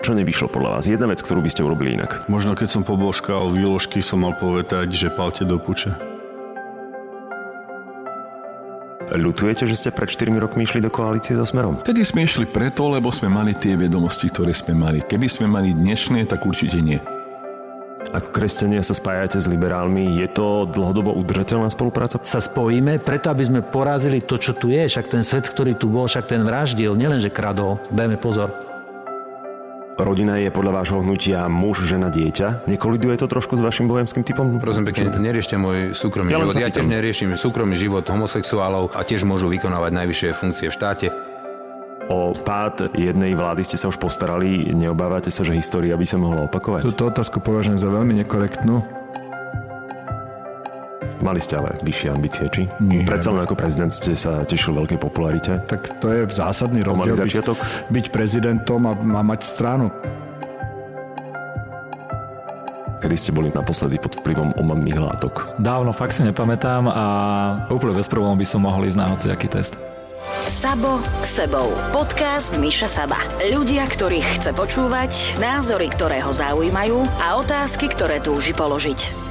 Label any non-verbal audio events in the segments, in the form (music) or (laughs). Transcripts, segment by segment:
Čo nevyšlo podľa vás? Jedna vec, ktorú by ste urobili inak. Možno keď som pobožkal výložky, som mal povedať, že palte do puče. Ľutujete, že ste pred 4 rokmi išli do koalície so Smerom? Tedy sme išli preto, lebo sme mali tie vedomosti, ktoré sme mali. Keby sme mali dnešné, tak určite nie. Ako kresťania sa spájate s liberálmi, je to dlhodobo udržateľná spolupráca? Sa spojíme preto, aby sme porazili to, čo tu je. Však ten svet, ktorý tu bol, však ten vraždil, nielenže kradol. Dajme pozor. Rodina je podľa vášho hnutia muž, žena, dieťa. Nekoliduje to trošku s vašim bohemským typom? Prosím pekne, neriešte môj súkromný ja život. Ja tiež neriešim súkromný život homosexuálov a tiež môžu vykonávať najvyššie funkcie v štáte. O pád jednej vlády ste sa už postarali. Neobávate sa, že história by sa mohla opakovať? Túto otázku považujem za veľmi nekorektnú. Mali ste ale vyššie ambície, či? Nie. Predsa len ako prezident ste sa tešil veľkej popularite. Tak to je zásadný rozdiel začiatok? Byť, byť prezidentom a, a mať stranu. Kedy ste boli naposledy pod vplyvom omamných látok? Dávno, fakt si nepamätám a úplne bez problémov by som mohol ísť na hociaký test. Sabo k sebou. Podcast Miša Saba. Ľudia, ktorých chce počúvať, názory, ktoré ho zaujímajú a otázky, ktoré túži položiť.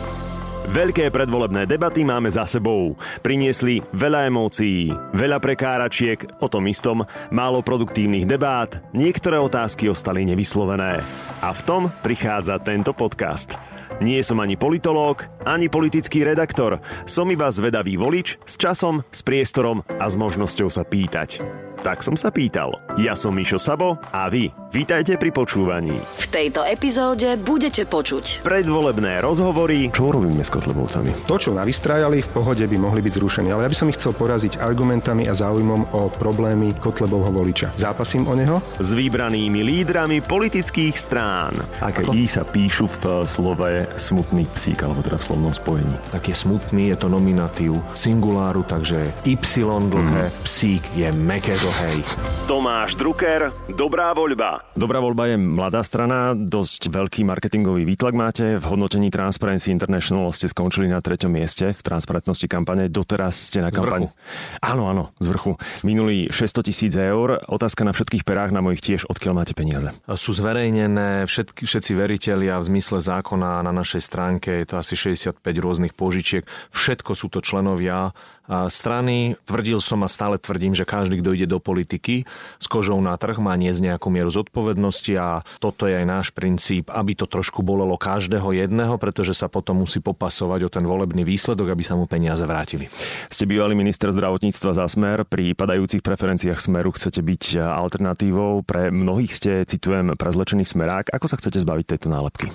Veľké predvolebné debaty máme za sebou. Priniesli veľa emócií, veľa prekáračiek, o tom istom, málo produktívnych debát, niektoré otázky ostali nevyslovené. A v tom prichádza tento podcast. Nie som ani politológ, ani politický redaktor. Som iba zvedavý volič s časom, s priestorom a s možnosťou sa pýtať. Tak som sa pýtal. Ja som Mišo Sabo a vy. Vítajte pri počúvaní. V tejto epizóde budete počuť predvolebné rozhovory. Čo robíme s Kotlebovcami? To, čo navystrájali, v pohode by mohli byť zrušení, ale ja by som ich chcel poraziť argumentami a záujmom o problémy Kotlebovho voliča. Zápasím o neho? S vybranými lídrami politických strán. Aké I sa píšu v slove smutný psík, alebo teda v slovnom spojení. Tak je smutný, je to nominatív singuláru, takže Y dlhé, mm. psík je meké hej. Tomáš Drucker, Dobrá voľba. Dobrá voľba je mladá strana, dosť veľký marketingový výtlak máte. V hodnotení Transparency International ste skončili na treťom mieste v transparentnosti kampane. Doteraz ste na kampani. Áno, áno, z vrchu. Minulý 600 tisíc eur. Otázka na všetkých perách, na mojich tiež, odkiaľ máte peniaze. Sú zverejnené všetky, všetci veriteľia v zmysle zákona na našej stránke. Je to asi 65 rôznych požičiek. Všetko sú to členovia strany. Tvrdil som a stále tvrdím, že každý, kto ide do politiky s kožou na trh, má nie z nejakú mieru zodpovednosti a toto je aj náš princíp, aby to trošku bolelo každého jedného, pretože sa potom musí popasovať o ten volebný výsledok, aby sa mu peniaze vrátili. Ste bývalý minister zdravotníctva za smer. Pri padajúcich preferenciách smeru chcete byť alternatívou. Pre mnohých ste, citujem, prezlečený smerák. Ako sa chcete zbaviť tejto nálepky?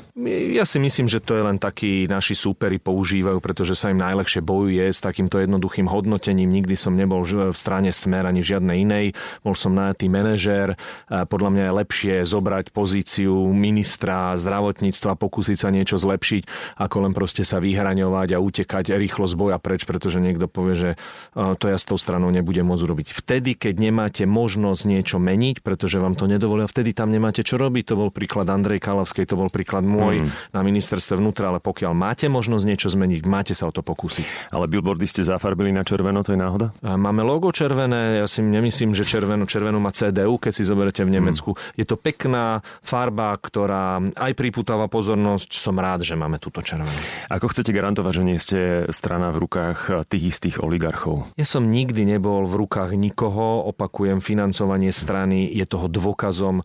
Ja si myslím, že to je len taký naši súperi používajú, pretože sa im najlepšie bojuje s takýmto jednoduchým nejakým hodnotením, nikdy som nebol v strane Smer ani žiadnej inej. Bol som najatý manažér. Podľa mňa je lepšie zobrať pozíciu ministra zdravotníctva, pokúsiť sa niečo zlepšiť, ako len proste sa vyhraňovať a utekať rýchlo z boja preč, pretože niekto povie, že to ja s tou stranou nebudem môcť urobiť. Vtedy, keď nemáte možnosť niečo meniť, pretože vám to nedovolia, vtedy tam nemáte čo robiť. To bol príklad Andrej Kalavskej, to bol príklad môj mm. na ministerstve vnútra, ale pokiaľ máte možnosť niečo zmeniť, máte sa o to pokúsiť. Ale billboardy ste zafarbili na červeno, to je náhoda? Máme logo červené, ja si nemyslím, že červenú, červenú má CDU, keď si zoberete v Nemecku. Hmm. Je to pekná farba, ktorá aj pripútava pozornosť. Som rád, že máme túto červenú. Ako chcete garantovať, že nie ste strana v rukách tých istých oligarchov? Ja som nikdy nebol v rukách nikoho, opakujem, financovanie strany je toho dôkazom, e,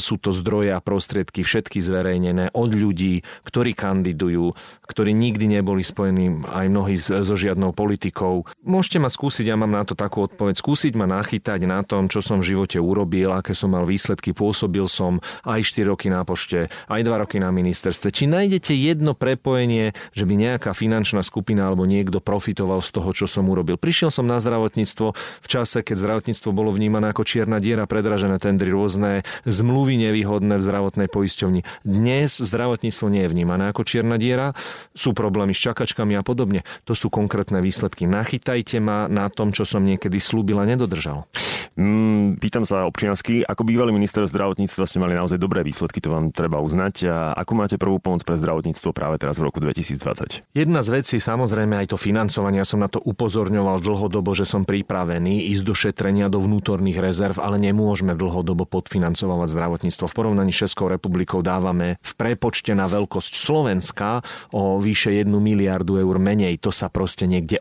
sú to zdroje a prostriedky všetky zverejnené od ľudí, ktorí kandidujú, ktorí nikdy neboli spojení aj mnohí so žiadnou politikou. Môžete ma skúsiť, ja mám na to takú odpoveď, skúsiť ma nachytať na tom, čo som v živote urobil, aké som mal výsledky, pôsobil som aj 4 roky na pošte, aj 2 roky na ministerstve. Či nájdete jedno prepojenie, že by nejaká finančná skupina alebo niekto profitoval z toho, čo som urobil. Prišiel som na zdravotníctvo v čase, keď zdravotníctvo bolo vnímané ako čierna diera, predražené tendry, rôzne zmluvy nevýhodné v zdravotnej poisťovni. Dnes zdravotníctvo nie je vnímané ako čierna diera, sú problémy s čakačkami a podobne. To sú konkrétne výsledky. Na zachytajte ma na tom, čo som niekedy slúbil a nedodržal. Mm, pýtam sa občiansky, ako bývalý minister zdravotníctva ste mali naozaj dobré výsledky, to vám treba uznať. A ako máte prvú pomoc pre zdravotníctvo práve teraz v roku 2020? Jedna z vecí, samozrejme aj to financovanie, ja som na to upozorňoval dlhodobo, že som pripravený ísť do šetrenia do vnútorných rezerv, ale nemôžeme dlhodobo podfinancovať zdravotníctvo. V porovnaní s Českou republikou dávame v prepočte na veľkosť Slovenska o vyše 1 miliardu eur menej. To sa proste niekde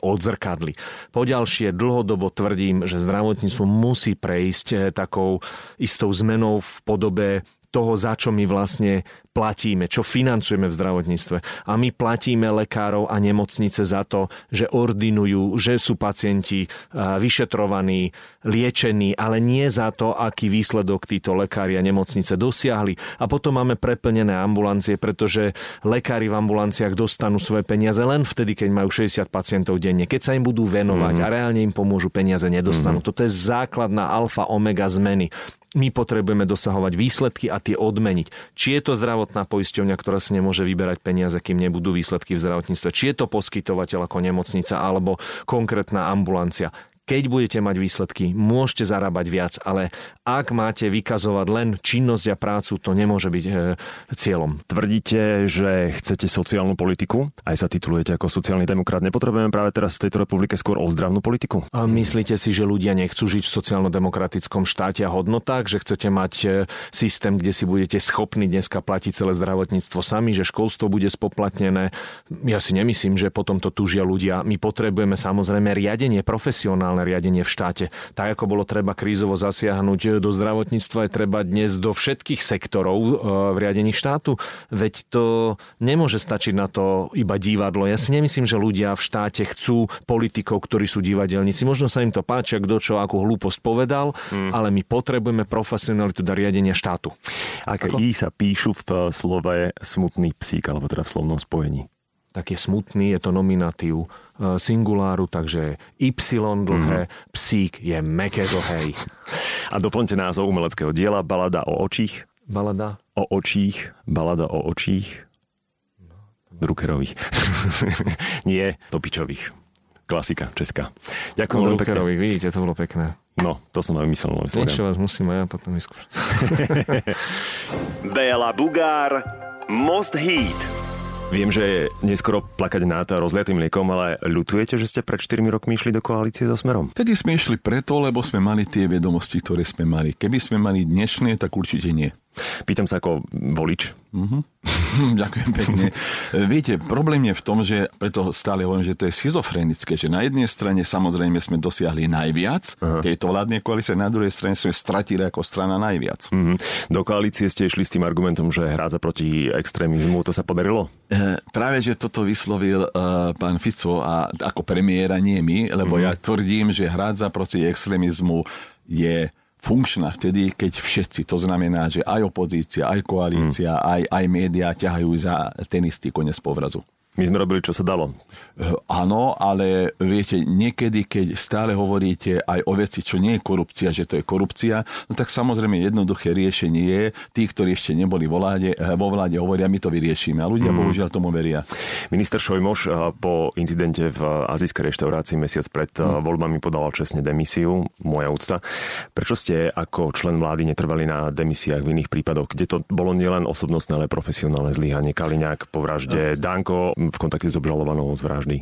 odzrkadli. Poďalšie, dlhodobo tvrdím, že zdravotníctvo musí musí prejsť eh, takou istou zmenou v podobe toho, za čo my vlastne platíme, čo financujeme v zdravotníctve. A my platíme lekárov a nemocnice za to, že ordinujú, že sú pacienti vyšetrovaní, liečení, ale nie za to, aký výsledok títo lekári a nemocnice dosiahli. A potom máme preplnené ambulancie, pretože lekári v ambulanciách dostanú svoje peniaze len vtedy, keď majú 60 pacientov denne. Keď sa im budú venovať mm-hmm. a reálne im pomôžu, peniaze nedostanú. Mm-hmm. Toto je základná alfa omega zmeny my potrebujeme dosahovať výsledky a tie odmeniť. Či je to zdravotná poisťovňa, ktorá si nemôže vyberať peniaze, kým nebudú výsledky v zdravotníctve, či je to poskytovateľ ako nemocnica alebo konkrétna ambulancia keď budete mať výsledky, môžete zarábať viac, ale ak máte vykazovať len činnosť a prácu, to nemôže byť e, cieľom. Tvrdíte, že chcete sociálnu politiku? Aj sa titulujete ako sociálny demokrat. Nepotrebujeme práve teraz v tejto republike skôr ozdravnú politiku? A myslíte si, že ľudia nechcú žiť v sociálno-demokratickom štáte a hodnotách, že chcete mať e, systém, kde si budete schopní dneska platiť celé zdravotníctvo sami, že školstvo bude spoplatnené? Ja si nemyslím, že potom to túžia ľudia. My potrebujeme samozrejme riadenie profesionálne riadenie v štáte. Tak ako bolo treba krízovo zasiahnuť do zdravotníctva, je treba dnes do všetkých sektorov e, v riadení štátu. Veď to nemôže stačiť na to iba divadlo. Ja si nemyslím, že ľudia v štáte chcú politikov, ktorí sú divadelníci. Možno sa im to páči, kto čo akú hlúposť povedal, hmm. ale my potrebujeme profesionalitu do riadenia štátu. Aké I sa píšu v slove smutný psík, alebo teda v slovnom spojení? Tak je smutný, je to nominatív e, singuláru, takže Y dlhé, mm. psík je meké dlhej. A doplňte názov umeleckého diela Balada o očích. Balada? O očích, balada o očích. Druckerových. (laughs) Nie, Topičových. Klasika česká. Ďakujem veľmi pekne. vidíte, to bolo pekné. No, to som aj myslel. Niečo vás musím aj ja potom vyskúšať. (laughs) (laughs) Bela Bugár, Most Heat. Viem, že je neskoro plakať na to rozliatým mliekom, ale ľutujete, že ste pred 4 rokmi išli do koalície so Smerom? Tedy sme išli preto, lebo sme mali tie vedomosti, ktoré sme mali. Keby sme mali dnešné, tak určite nie. Pýtam sa ako volič. Uh-huh. (laughs) Ďakujem pekne. Viete, problém je v tom, že preto stále hovorím, že to je schizofrenické, že na jednej strane samozrejme sme dosiahli najviac uh-huh. tejto vládnej koalície, na druhej strane sme stratili ako strana najviac. Uh-huh. Do koalície ste išli s tým argumentom, že hrádza proti extrémizmu, to sa podarilo? E, práve, že toto vyslovil e, pán Fico a ako premiéra, nie my, lebo uh-huh. ja tvrdím, že hrádza proti extrémizmu je funkčná vtedy, keď všetci, to znamená, že aj opozícia, aj koalícia, mm. aj, aj médiá ťahajú za ten istý konec povrazu. My sme robili, čo sa dalo. Eh, áno, ale viete, niekedy, keď stále hovoríte aj o veci, čo nie je korupcia, že to je korupcia, no tak samozrejme jednoduché riešenie je, tí, ktorí ešte neboli vo vláde, eh, vo vláde hovoria, my to vyriešime. A ľudia mm. bohužiaľ tomu veria. Minister Šojmoš eh, po incidente v azijskej reštaurácii mesiac pred mm. voľbami podal čestne demisiu. Moja úcta. Prečo ste ako člen vlády netrvali na demisiách v iných prípadoch, kde to bolo nielen osobnostné, ale profesionálne zlyhanie? Kaliňák po vražde, Danko v kontakte s obžalovanou z vraždy?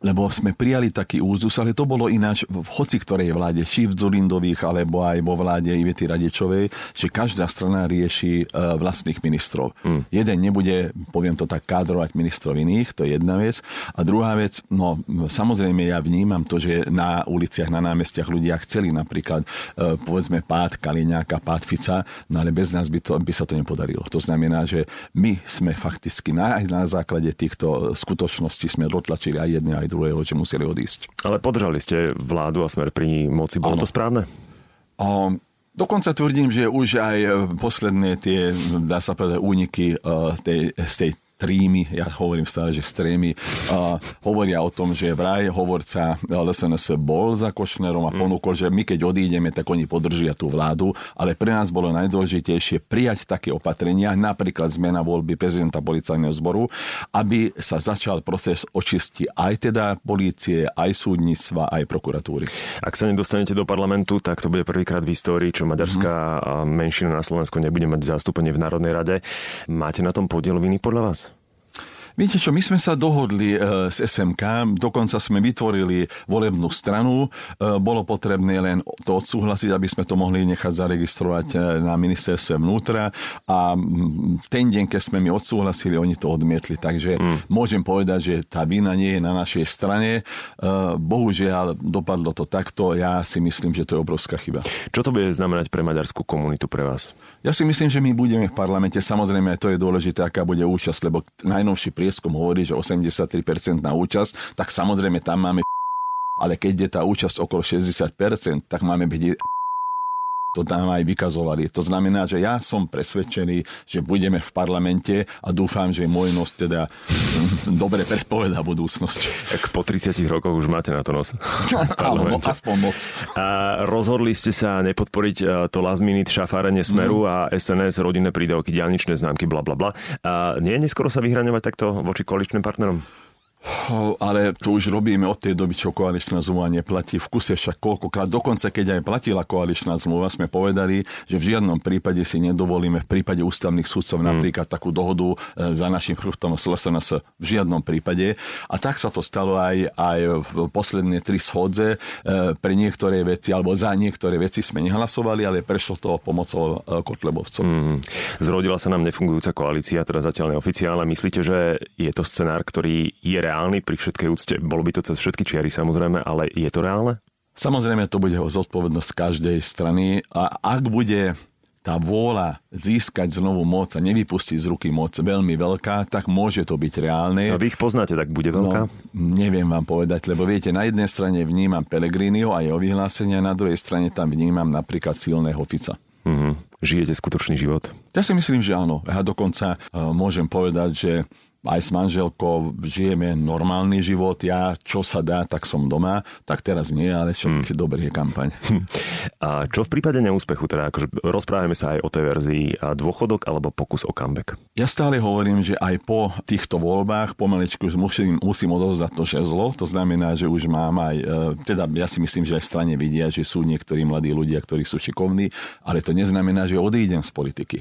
Lebo sme prijali taký úzus, ale to bolo ináč v hoci ktorej vláde, či v Zulindových, alebo aj vo vláde Ivety Radečovej, že každá strana rieši e, vlastných ministrov. Mm. Jeden nebude, poviem to tak, kádrovať ministrov iných, to je jedna vec. A druhá vec, no samozrejme ja vnímam to, že na uliciach, na námestiach ľudia chceli napríklad, e, povedzme, pád Kaliňáka, pád Fica, no ale bez nás by, to, by sa to nepodarilo. To znamená, že my sme fakticky na, na základe týchto skutočností sme dotlačili aj jedné, aj druhého, že museli odísť. Ale podržali ste vládu a smer pri moci. Bolo ano. to správne? O, dokonca tvrdím, že už aj posledné tie, dá sa povedať, úniky tej, z tej trímy, ja hovorím stále, že strémy, uh, hovoria o tom, že vraj hovorca LSNS bol za Košnerom a mm. ponúkol, že my keď odídeme, tak oni podržia tú vládu, ale pre nás bolo najdôležitejšie prijať také opatrenia, napríklad zmena voľby prezidenta policajného zboru, aby sa začal proces očisti aj teda polície, aj súdnictva, aj prokuratúry. Ak sa nedostanete do parlamentu, tak to bude prvýkrát v histórii, čo maďarská mm. menšina na Slovensku nebude mať zastúpenie v Národnej rade. Máte na tom podiel viny podľa vás? Viete čo, my sme sa dohodli e, s SMK, dokonca sme vytvorili volebnú stranu. E, bolo potrebné len to odsúhlasiť, aby sme to mohli nechať zaregistrovať e, na ministerstve vnútra a ten deň, keď sme mi odsúhlasili, oni to odmietli. Takže mm. môžem povedať, že tá vina nie je na našej strane. Bohužiaľ, dopadlo to takto. Ja si myslím, že to je obrovská chyba. Čo to bude znamenať pre maďarskú komunitu pre vás? Ja si myslím, že my budeme v parlamente. Samozrejme, to je dôležité, aká bude účasť, lebo najnovší prieskum prieskum hovorí, že 83% na účasť, tak samozrejme tam máme ale keď je tá účasť okolo 60%, tak máme byť to tam aj vykazovali. To znamená, že ja som presvedčený, že budeme v parlamente a dúfam, že môj nos teda dobre predpoveda budúcnosť. Tak po 30 rokoch už máte na to nos. (laughs) Áno, no, aspoň moc. A rozhodli ste sa nepodporiť e, to last minute šafárenie Smeru mm. a SNS, rodinné prídavky, diálničné známky, bla bla bla. A nie je neskoro sa vyhraňovať takto voči koaličným partnerom? Ale to už robíme od tej doby, čo koaličná zmluva neplatí. V kuse však koľkokrát, dokonca keď aj platila koaličná zmluva, sme povedali, že v žiadnom prípade si nedovolíme v prípade ústavných súdcov hmm. napríklad takú dohodu e, za našim chruchtom s LSNS. V žiadnom prípade. A tak sa to stalo aj, aj v posledné tri schodze. E, pre niektoré veci, alebo za niektoré veci sme nehlasovali, ale prešlo to pomocou e, Kotlebovcov. Hmm. Zrodila sa nám nefungujúca koalícia, teda zatiaľ neoficiálne. Myslíte, že je to scenár, ktorý je reálny pri všetkej úcte? Bolo by to cez všetky čiary samozrejme, ale je to reálne? Samozrejme, to bude zodpovednosť každej strany a ak bude tá vôľa získať znovu moc a nevypustiť z ruky moc veľmi veľká, tak môže to byť reálne. A vy ich poznáte, tak bude veľká? No, neviem vám povedať, lebo viete, na jednej strane vnímam Pelegrinio a jeho vyhlásenia, na druhej strane tam vnímam napríklad silného Fica. Mm-hmm. Žijete skutočný život? Ja si myslím, že áno. Ja dokonca uh, môžem povedať, že aj s manželkou žijeme normálny život, ja čo sa dá, tak som doma, tak teraz nie, ale čo hmm. dobrý je kampaň. A čo v prípade neúspechu, teda akože rozprávame sa aj o tej verzii dôchodok alebo pokus o comeback? Ja stále hovorím, že aj po týchto voľbách pomalečku musím, musím odovzdať to žezlo, to znamená, že už mám aj, e, teda ja si myslím, že aj v strane vidia, že sú niektorí mladí ľudia, ktorí sú šikovní, ale to neznamená, že odídem z politiky.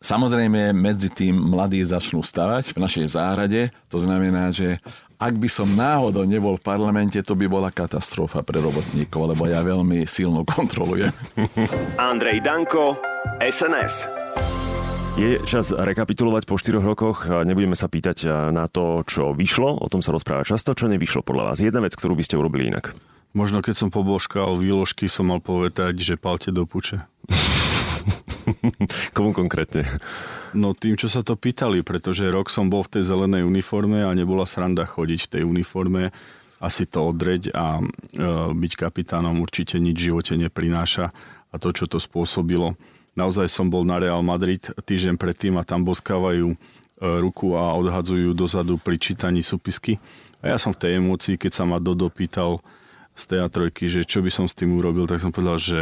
Samozrejme, medzi tým mladí začnú stavať v našej záhrade. To znamená, že ak by som náhodou nebol v parlamente, to by bola katastrofa pre robotníkov, lebo ja veľmi silno kontrolujem. (laughs) Andrej Danko, SNS. Je čas rekapitulovať po 4 rokoch. Nebudeme sa pýtať na to, čo vyšlo, o tom sa rozpráva často, čo nevyšlo podľa vás. Jedna vec, ktorú by ste urobili inak. Možno keď som pobožkal výložky, som mal povedať, že palte do puče. (laughs) Komu konkrétne? No tým, čo sa to pýtali, pretože rok som bol v tej zelenej uniforme a nebola sranda chodiť v tej uniforme, asi to odreť a e, byť kapitánom určite nič v živote neprináša a to, čo to spôsobilo. Naozaj som bol na Real Madrid týždeň predtým a tam boskávajú e, ruku a odhadzujú dozadu pri čítaní súpisky. A ja som v tej emócii, keď sa ma Dodo pýtal z teatrojky, že čo by som s tým urobil, tak som povedal, že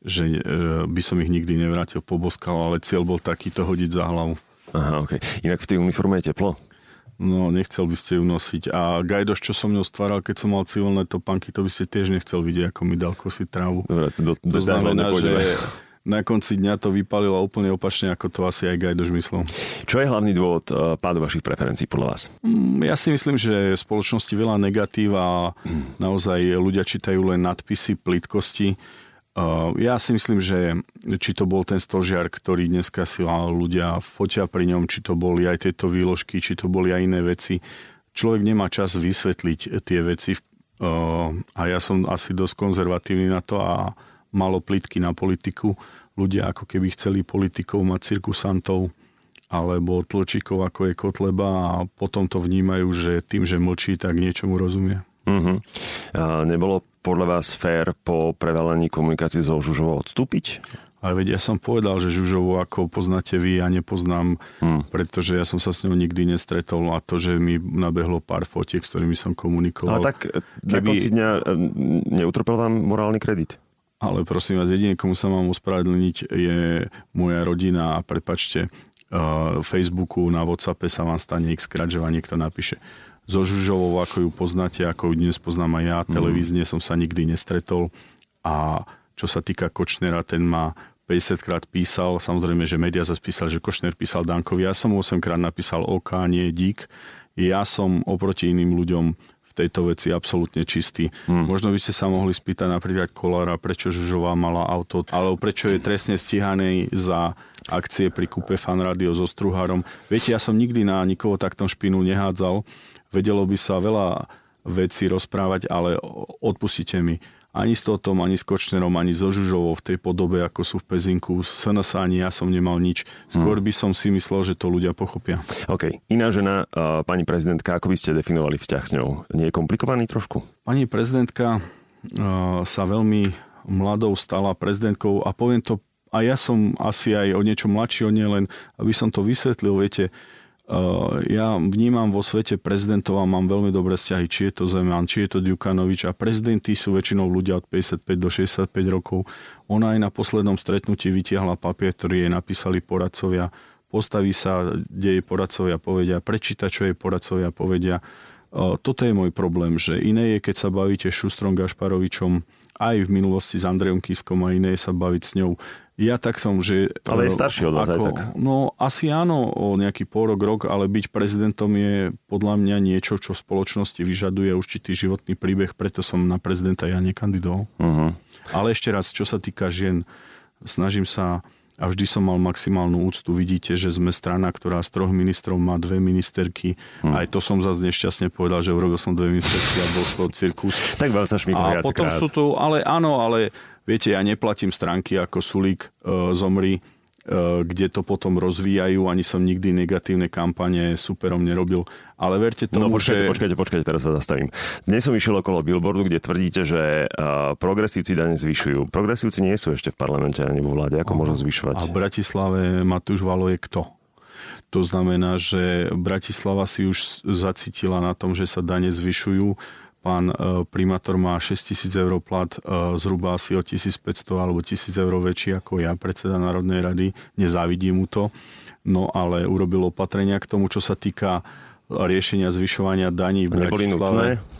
že e, by som ich nikdy nevrátil, poboskal, ale cieľ bol taký to hodiť za hlavu. Aha, ok. Inak v tej uniforme je teplo? No, nechcel by ste ju nosiť. A Gajdoš, čo som ňou stváral, keď som mal civilné topánky, to by ste tiež nechcel vidieť, ako mi dal kosiť trávu. Dobre, to, do, to znamená, že na konci dňa to vypalilo úplne opačne, ako to asi aj Gajdoš myslel. Čo je hlavný dôvod e, pádu vašich preferencií podľa vás? Mm, ja si myslím, že v spoločnosti veľa negatív a naozaj ľudia čítajú len nadpisy plitkosti ja si myslím, že či to bol ten stožiar, ktorý dneska si ľudia fotia pri ňom, či to boli aj tieto výložky, či to boli aj iné veci. Človek nemá čas vysvetliť tie veci a ja som asi dosť konzervatívny na to a malo plitky na politiku. Ľudia ako keby chceli politikov mať cirkusantov alebo tlčíkov ako je Kotleba a potom to vnímajú, že tým, že mlčí, tak niečomu rozumie. Mm-hmm. A nebolo podľa vás fér po prevalení komunikácie so Žužovou odstúpiť? Ale veď ja som povedal, že Žužovu ako poznáte vy, ja nepoznám, hmm. pretože ja som sa s ňou nikdy nestretol a to, že mi nabehlo pár fotiek, s ktorými som komunikoval. Ale tak keby... na konci dňa e, neutrpel vám morálny kredit? Ale prosím vás, jediné, komu sa mám ospravedlniť, je moja rodina a prepačte, uh, Facebooku, na Whatsappe sa vám stane x krát, že vám niekto napíše. So Žužovou, ako ju poznáte, ako ju dnes poznám aj ja, hmm. televízne som sa nikdy nestretol a čo sa týka Kočnera, ten má 50 krát písal, samozrejme, že médiá zase písal, že Košner písal Dankovi. Ja som 8 krát napísal OK, nie dík. Ja som oproti iným ľuďom v tejto veci absolútne čistý. Hmm. Možno by ste sa mohli spýtať napríklad Kolára, prečo Žužová mala auto, alebo prečo je trestne stíhaný za akcie pri kúpe Fan Radio so Struhárom. Viete, ja som nikdy na nikoho takto špinu nehádzal. Vedelo by sa veľa vecí rozprávať, ale odpustite mi ani s Totom, ani s Kočnerom, ani so Žužovou v tej podobe, ako sú v Pezinku. S SNS ani ja som nemal nič. Skôr hmm. by som si myslel, že to ľudia pochopia. OK. Iná žena, pani prezidentka, ako by ste definovali vzťah s ňou? Nie je komplikovaný trošku? Pani prezidentka sa veľmi mladou stala prezidentkou a poviem to, a ja som asi aj o niečo mladší o nie, len aby som to vysvetlil, viete, ja vnímam vo svete prezidentov a mám veľmi dobré vzťahy, či je to Zeman, či je to Dukanovič a prezidenti sú väčšinou ľudia od 55 do 65 rokov. Ona aj na poslednom stretnutí vytiahla papier, ktorý jej napísali poradcovia, postaví sa, kde jej poradcovia povedia, prečíta, čo jej poradcovia povedia. Eh, toto je môj problém, že iné je, keď sa bavíte Šustrom Gašparovičom, aj v minulosti s Andrejom Kiskom a iné sa baviť s ňou. Ja tak som, že... Ale je starší od vás ako, aj tak. No asi áno, o nejaký pôrok, rok, ale byť prezidentom je podľa mňa niečo, čo v spoločnosti vyžaduje určitý životný príbeh, preto som na prezidenta ja nekandidoval. Uh-huh. Ale ešte raz, čo sa týka žien, snažím sa a vždy som mal maximálnu úctu. Vidíte, že sme strana, ktorá z troch ministrov má dve ministerky. Hmm. Aj to som zase nešťastne povedal, že urobil som dve ministerky a bol z toho cirkus. Tak veľa sa A potom krát. sú tu, ale áno, ale Viete, ja neplatím stránky ako Sulík e, zomri, kde to potom rozvíjajú, ani som nikdy negatívne kampane superom nerobil. Ale verte tomu, no, počkajte, že... počkajte, počkajte, teraz sa zastavím. Dnes som išiel okolo billboardu, kde tvrdíte, že uh, progresívci dane zvyšujú. Progresívci nie sú ešte v parlamente ani vo vláde. Ako môžu zvyšovať? A v Bratislave Matúš Valo je kto? To znamená, že Bratislava si už zacítila na tom, že sa dane zvyšujú Pán e, primátor má 6 tisíc eur plat, e, zhruba asi o 1500 alebo 1000 eur väčší ako ja, predseda Národnej rady. Nezávidím mu to. No ale urobil opatrenia k tomu, čo sa týka riešenia zvyšovania daní v Neboli Bratislave. Nutné?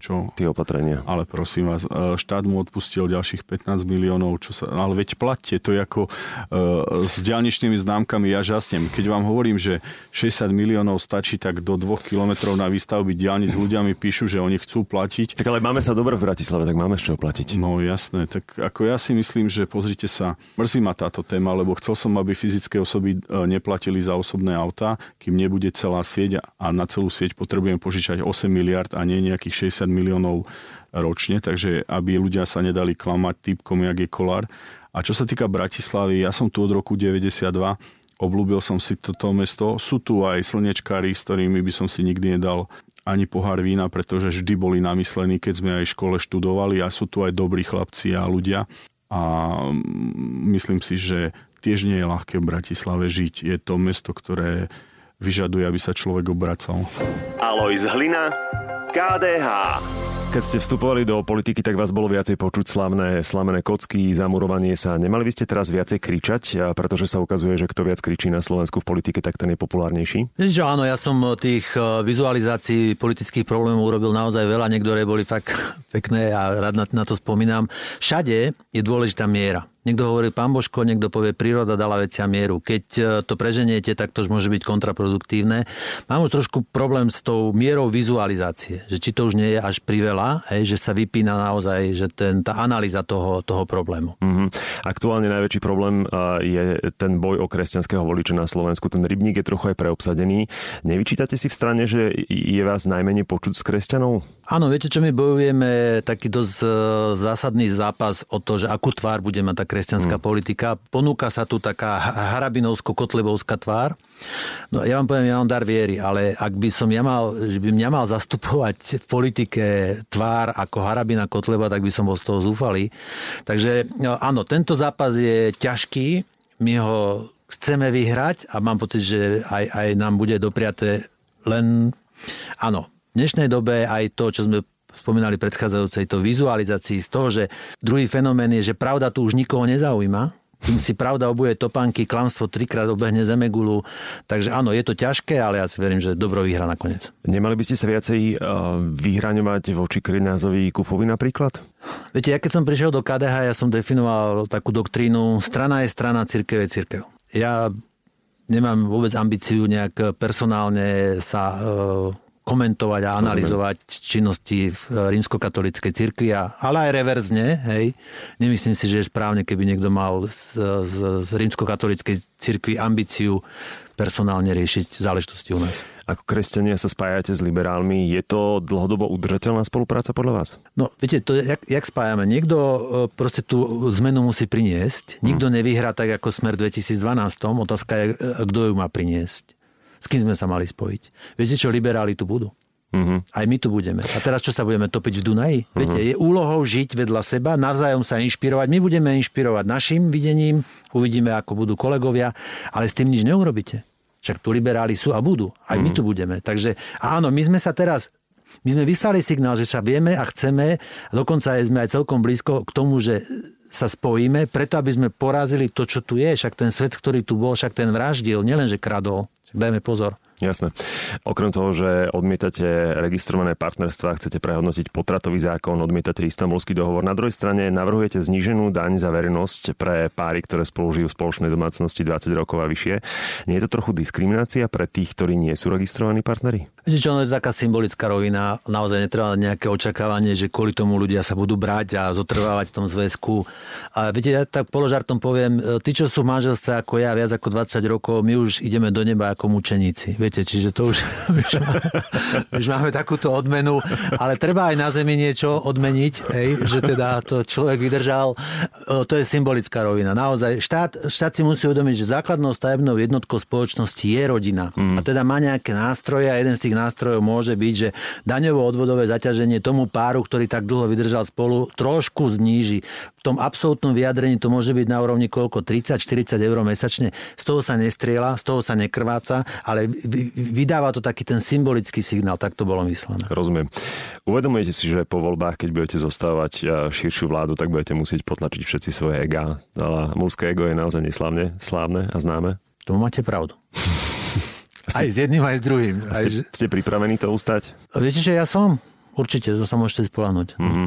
Čo? Tie opatrenia. Ale prosím vás, e, štát mu odpustil ďalších 15 miliónov, čo sa, ale veď platte, to je ako uh, s ďalničnými známkami ja žasnem. Keď vám hovorím, že 60 miliónov stačí, tak do 2 kilometrov na výstavby diálnic ľudia mi píšu, že oni chcú platiť. Tak ale máme sa dobre v Bratislave, tak máme z čoho platiť. No jasné, tak ako ja si myslím, že pozrite sa, mrzí ma táto téma, lebo chcel som, aby fyzické osoby e, neplatili za osobné autá, kým nebude celá sieť a na celú sieť potrebujem požičať 8 miliard a nie nejakých 60 miliónov ročne, takže aby ľudia sa nedali klamať typkom, jak je kolár. A čo sa týka Bratislavy, ja som tu od roku 92, obľúbil som si toto mesto. Sú tu aj slnečkári, s ktorými by som si nikdy nedal ani pohár vína, pretože vždy boli namyslení, keď sme aj v škole študovali a sú tu aj dobrí chlapci a ľudia. A myslím si, že tiež nie je ľahké v Bratislave žiť. Je to mesto, ktoré vyžaduje, aby sa človek obracal. Alojz Hlina, KDH. Keď ste vstupovali do politiky, tak vás bolo viacej počuť slavné, slamené kocky, zamurovanie sa. Nemali by ste teraz viacej kričať, pretože sa ukazuje, že kto viac kričí na Slovensku v politike, tak ten je populárnejší? Že áno, ja som tých e, vizualizácií politických problémov urobil naozaj veľa, niektoré boli fakt (laughs) pekné a rád na, na to spomínam. Všade je dôležitá miera. Niekto hovorí pán Božko, niekto povie príroda dala vecia mieru. Keď e, to preženiete, tak to už môže byť kontraproduktívne. Mám už trošku problém s tou mierou vizualizácie, že či to už nie je až priveľa, hej, že sa vypína naozaj že ten, tá analýza toho, toho problému. Mm-hmm. Aktuálne najväčší problém e, je ten boj o kresťanského voliča na Slovensku. Ten rybník je trochu aj preobsadený. Nevyčítate si v strane, že je vás najmenej počuť s kresťanov? Áno, viete čo, my bojujeme taký dosť e, zásadný zápas o to, že akú tvár bude mať tá kresťanská mm. politika. Ponúka sa tu taká harabinovsko-kotlebovská tvár. No ja vám poviem, ja mám dar viery, ale ak by som ja mal, že by mňa mal zastupovať v politike tvár ako Harabina Kotleba, tak by som bol z toho zúfalý. Takže no, áno, tento zápas je ťažký, my ho chceme vyhrať a mám pocit, že aj, aj nám bude dopriaté len... Áno, dnešnej dobe aj to, čo sme spomínali predchádzajúcej, to vizualizácii z toho, že druhý fenomén je, že pravda tu už nikoho nezaujíma, tým si pravda obuje topánky, klamstvo trikrát obehne zemegulu. Takže áno, je to ťažké, ale ja si verím, že dobro vyhra nakoniec. Nemali by ste sa viacej uh, vyhraňovať voči Krinázovi Kufovi napríklad? Viete, ja keď som prišiel do KDH, ja som definoval takú doktrínu strana je strana, církev je církev. Ja nemám vôbec ambíciu nejak personálne sa uh, komentovať a analyzovať činnosti v rímskokatolíckej cirkvi, ale aj reverzne. Hej. Nemyslím si, že je správne, keby niekto mal z, z, z rímskokatolíckej cirkvi ambíciu personálne riešiť záležitosti u nás. Ako kresťania sa spájate s liberálmi, je to dlhodobo udržateľná spolupráca podľa vás? No, viete, to jak, jak spájame. Niekto e, proste tú zmenu musí priniesť. Nikto hmm. nevyhrá tak ako Smer 2012. Otázka je, e, kto ju má priniesť. S kým sme sa mali spojiť? Viete čo, liberáli tu budú. Uh-huh. Aj my tu budeme. A teraz čo sa budeme topiť v Dunaji? Uh-huh. Viete, je úlohou žiť vedľa seba, navzájom sa inšpirovať. My budeme inšpirovať našim videním, uvidíme, ako budú kolegovia, ale s tým nič neurobíte. Však tu liberáli sú a budú. Aj uh-huh. my tu budeme. Takže áno, my sme sa teraz my sme vyslali signál, že sa vieme a chceme, a dokonca sme aj celkom blízko k tomu, že sa spojíme, preto aby sme porazili to, čo tu je. Však ten svet, ktorý tu bol, však ten vraždil, nielenže kradol. Dajme pozor. Jasné. Okrem toho, že odmietate registrované partnerstva, chcete prehodnotiť potratový zákon, odmietate istambulský dohovor. Na druhej strane navrhujete zníženú daň za verejnosť pre páry, ktoré spolu žijú v spoločnej domácnosti 20 rokov a vyššie. Nie je to trochu diskriminácia pre tých, ktorí nie sú registrovaní partneri? Viete čo, ono je taká symbolická rovina. Naozaj netreba nejaké očakávanie, že kvôli tomu ľudia sa budú brať a zotrvávať v tom zväzku. A viete, ja tak položartom poviem, tí, čo sú v manželstve ako ja, viac ako 20 rokov, my už ideme do neba ako mučeníci viete, čiže to už, (laughs) už, máme, už máme takúto odmenu, ale treba aj na zemi niečo odmeniť, hej, že teda to človek vydržal, to je symbolická rovina. Naozaj, štát, štát si musí uvedomiť, že základnou stavebnou jednotkou spoločnosti je rodina. Mm. A teda má nejaké nástroje a jeden z tých nástrojov môže byť, že daňovo-odvodové zaťaženie tomu páru, ktorý tak dlho vydržal spolu, trošku zníži. V tom absolútnom vyjadrení to môže byť na úrovni koľko? 30-40 eur mesačne. Z toho sa nestriela, z toho sa nekrváca, ale vydáva to taký ten symbolický signál, tak to bolo myslené. Rozumiem. Uvedomujete si, že po voľbách, keď budete zostávať e, širšiu vládu, tak budete musieť potlačiť všetci svoje ega. Ale mužské ego je naozaj neslávne, slávne a známe? To máte pravdu. (laughs) Ste, aj s jedným, aj s druhým. Ste, aj... ste pripravení to ustať? Viete, že ja som. Určite, to sa môžete spolahnuť. Mm-hmm.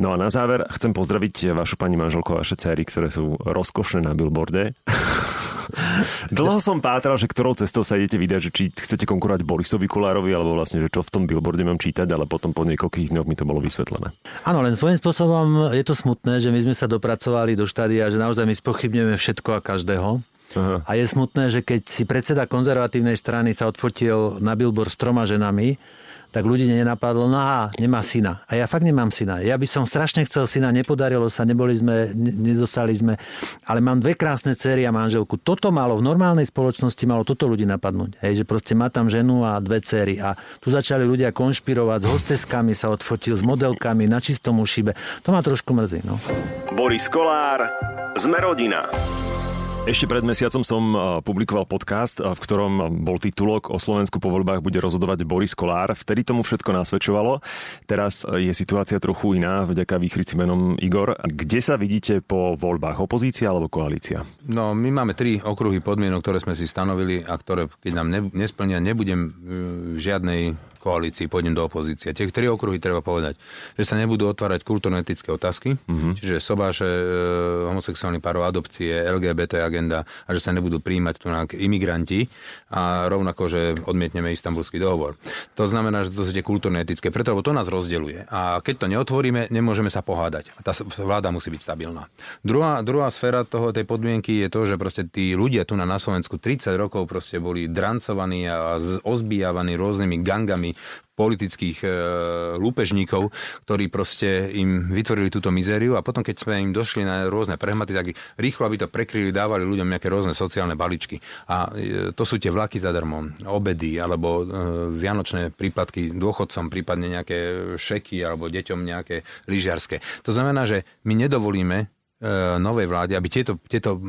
No a na záver chcem pozdraviť vašu pani manželku a vaše céry, ktoré sú rozkošné na billboarde. (laughs) (laughs) Dlho som pátral, že ktorou cestou sa idete vydať, že či chcete konkurovať Borisovi Kolárovi, alebo vlastne, že čo v tom billboarde mám čítať, ale potom po niekoľkých dňoch mi to bolo vysvetlené. Áno, len svojím spôsobom je to smutné, že my sme sa dopracovali do štádia, že naozaj my spochybňujeme všetko a každého. Aha. A je smutné, že keď si predseda konzervatívnej strany sa odfotil na billboard s troma ženami, tak ľudí nenapadlo, no aha, nemá syna. A ja fakt nemám syna. Ja by som strašne chcel syna, nepodarilo sa, neboli sme, nedostali sme, ale mám dve krásne cery a manželku. Toto malo v normálnej spoločnosti, malo toto ľudí napadnúť. Hej, že proste má tam ženu a dve cery. A tu začali ľudia konšpirovať, s hosteskami sa odfotil, s modelkami, na čistom ušibe. To ma trošku mrzí. No. Boris Kolár, sme rodina. Ešte pred mesiacom som publikoval podcast, v ktorom bol titulok O Slovensku po voľbách bude rozhodovať Boris Kolár. Vtedy tomu všetko nasvedčovalo. Teraz je situácia trochu iná, vďaka výchrici menom Igor. Kde sa vidíte po voľbách? Opozícia alebo koalícia? No, my máme tri okruhy podmienok, ktoré sme si stanovili a ktoré, keď nám nesplnia, nebudem v žiadnej koalícii, pôjdem do opozície. Tie tri okruhy treba povedať, že sa nebudú otvárať kultúrno-etické otázky, mm-hmm. čiže sobáše, e, homosexuálny párov, adopcie, LGBT agenda a že sa nebudú príjmať tu imigranti a rovnako, že odmietneme istambulský dohovor. To znamená, že to sú tie kultúrno-etické, preto lebo to nás rozdeluje. A keď to neotvoríme, nemôžeme sa pohádať. Tá vláda musí byť stabilná. Druhá, druhá sféra toho, tej podmienky je to, že proste tí ľudia tu na, na Slovensku 30 rokov proste boli drancovaní a ozbíjavaní rôznymi gangami politických e, lúpežníkov, ktorí proste im vytvorili túto mizériu a potom, keď sme im došli na rôzne prehmaty, tak rýchlo, aby to prekryli, dávali ľuďom nejaké rôzne sociálne baličky. A e, to sú tie vlaky zadarmo, obedy alebo e, vianočné prípadky dôchodcom, prípadne nejaké šeky alebo deťom nejaké lyžiarske. To znamená, že my nedovolíme e, novej vláde, aby tieto, tieto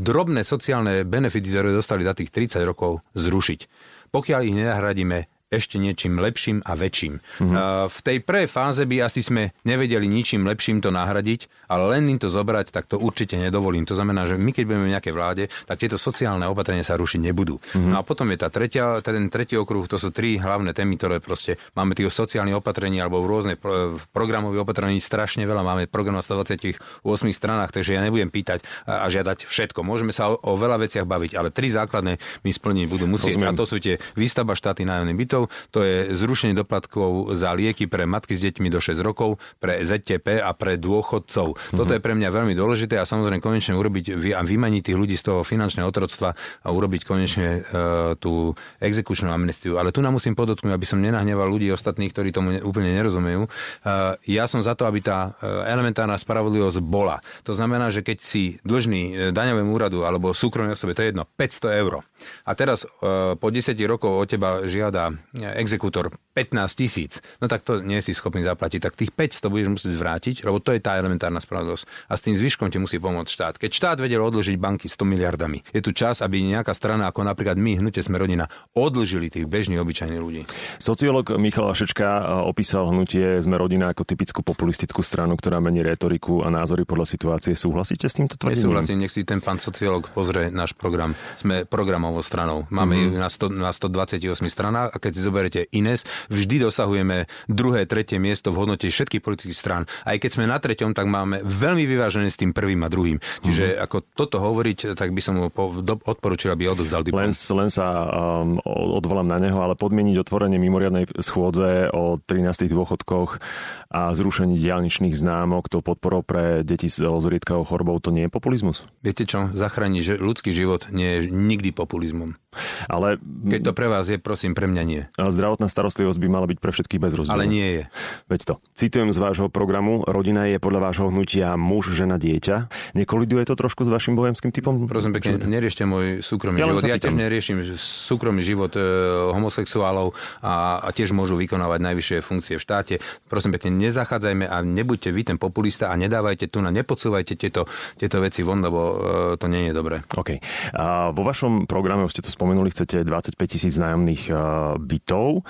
drobné sociálne benefity, ktoré dostali za tých 30 rokov, zrušiť. Pokiaľ ich nenahradíme ešte niečím lepším a väčším. Mm-hmm. V tej prvej fáze by asi sme nevedeli ničím lepším to nahradiť, ale len im to zobrať, tak to určite nedovolím. To znamená, že my keď budeme v nejakej vláde, tak tieto sociálne opatrenia sa rušiť nebudú. Mm-hmm. No a potom je tá tretia, ten tretí okruh, to sú tri hlavné témy, ktoré proste máme tých sociálnych opatrení alebo v rôzne programových opatrení strašne veľa. Máme program na 128 stranách, takže ja nebudem pýtať a žiadať všetko. Môžeme sa o, o veľa veciach baviť, ale tri základné my splniť budú musieť. Rozumiem. A to sú tie výstavba štáty nájomných bytov, dôchodcov, to je zrušenie doplatkov za lieky pre matky s deťmi do 6 rokov, pre ZTP a pre dôchodcov. Mm-hmm. Toto je pre mňa veľmi dôležité a samozrejme konečne urobiť a vymaniť tých ľudí z toho finančného otroctva a urobiť konečne uh, tú exekučnú amnestiu. Ale tu nám musím podotknúť, aby som nenahneval ľudí ostatných, ktorí tomu úplne nerozumejú. Uh, ja som za to, aby tá uh, elementárna spravodlivosť bola. To znamená, že keď si dlžný daňovému úradu alebo súkromnej osobe, to je jedno, 500 eur. A teraz po 10 rokov od teba žiada exekútor 15 tisíc, no tak to nie si schopný zaplatiť, tak tých 500 budeš musieť zvrátiť, lebo to je tá elementárna spravodlivosť. A s tým zvyškom ti musí pomôcť štát. Keď štát vedel odložiť banky 100 miliardami, je tu čas, aby nejaká strana, ako napríklad my, hnutie sme rodina, odlžili tých bežných obyčajných ľudí. Sociológ Michal Vašečka e, opísal hnutie sme rodina ako typickú populistickú stranu, ktorá mení retoriku a názory podľa situácie. Súhlasíte s týmto tvrdením? Nesúhlasím, nech si ten pán sociológ pozrie náš program. Sme programovou stranou. Máme mm-hmm. na, 100, na 128 stranách a keď si zoberete Ines, vždy dosahujeme druhé, tretie miesto v hodnote všetkých politických strán. Aj keď sme na treťom, tak máme veľmi vyvážené s tým prvým a druhým. Čiže mm-hmm. ako toto hovoriť, tak by som mu odporučil, aby odozdal diplom. Len, len sa um, odvolám na neho, ale podmieniť otvorenie mimoriadnej schôdze o 13 dôchodkoch a zrušení diálničných známok, to podporou pre deti s zriedkavou chorobou, to nie je populizmus? Viete čo? Zachrániť ľudský život nie je nikdy populizmom. Ale... Keď to pre vás je, prosím, pre mňa nie. Zdravotná starostlivosť by mala byť pre všetkých bez rozdielu. Ale nie je. Veď to. Citujem z vášho programu. Rodina je podľa vášho hnutia muž, žena, dieťa. Nekoliduje to trošku s vašim bohemským typom? Prosím pekne, neriešte môj súkromný ja život. Ja tiež neriešim súkromný život e, homosexuálov a, a tiež môžu vykonávať najvyššie funkcie v štáte. Prosím pekne, nezachádzajme a nebuďte vy ten populista a nedávajte tu na, nepodsúvajte tieto, tieto veci von, lebo e, to nie je dobré. OK. A vo vašom programe, už ste to spomenuli, chcete 25 tisíc nájomných e, bytov.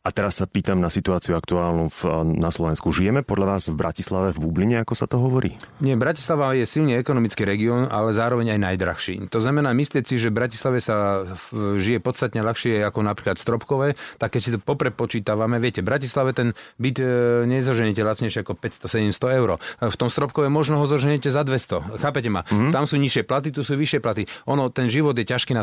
A teraz sa pýtam na situáciu aktuálnu v, na Slovensku. Žijeme podľa vás v Bratislave, v Bubline, ako sa to hovorí? Nie, Bratislava je silne ekonomický región, ale zároveň aj najdrahší. To znamená, myslieť si, že v Bratislave sa žije podstatne ľahšie ako napríklad Stropkové, tak keď si to poprepočítavame, viete, v Bratislave ten byt e, nezoženete lacnejšie ako 500-700 eur. V tom Stropkové možno ho zoženete za 200. Chápete ma? Mm-hmm. Tam sú nižšie platy, tu sú vyššie platy. Ono, ten život je ťažký na,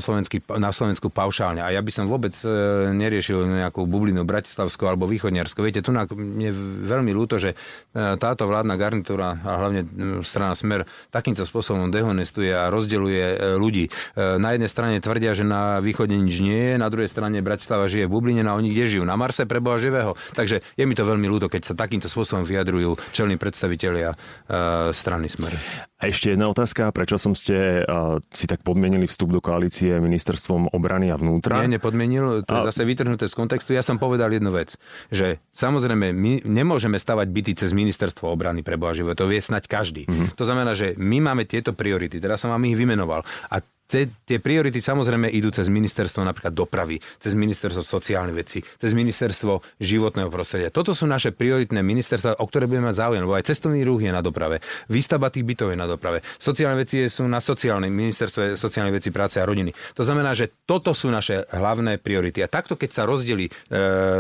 na Slovensku paušálne a ja by som vôbec e, neriešil nejakú bublinu Bratislavsko alebo Východniarsko. Viete, tu mne veľmi ľúto, že e, táto vládna garnitúra a hlavne strana Smer takýmto spôsobom dehonestuje a rozdeluje e, ľudí. E, na jednej strane tvrdia, že na východe nič nie je, na druhej strane Bratislava žije v Bubline, no a oni kde žijú? Na Marse pre Boha živého. Takže je mi to veľmi ľúto, keď sa takýmto spôsobom vyjadrujú čelní predstavitelia strany Smer. A ešte jedna otázka, prečo som ste si tak podmienili vstup do koalície ministerstvom obrany a vnútra? Nie, nepodmienil, to je a... zase vytrhnuté z kontextu. Ja som povedal jednu vec, že samozrejme my nemôžeme stavať byty cez ministerstvo obrany pre Boha života, to vie snať každý. Mm-hmm. To znamená, že my máme tieto priority, teraz som vám ich vymenoval. A tie priority samozrejme idú cez ministerstvo napríklad dopravy, cez ministerstvo sociálnych vecí, cez ministerstvo životného prostredia. Toto sú naše prioritné ministerstva, o ktoré budeme mať záujem, lebo aj cestovný ruch je na doprave, výstavba tých bytov je na doprave, sociálne veci sú na sociálnej ministerstve sociálnej veci práce a rodiny. To znamená, že toto sú naše hlavné priority. A takto, keď sa rozdeli e,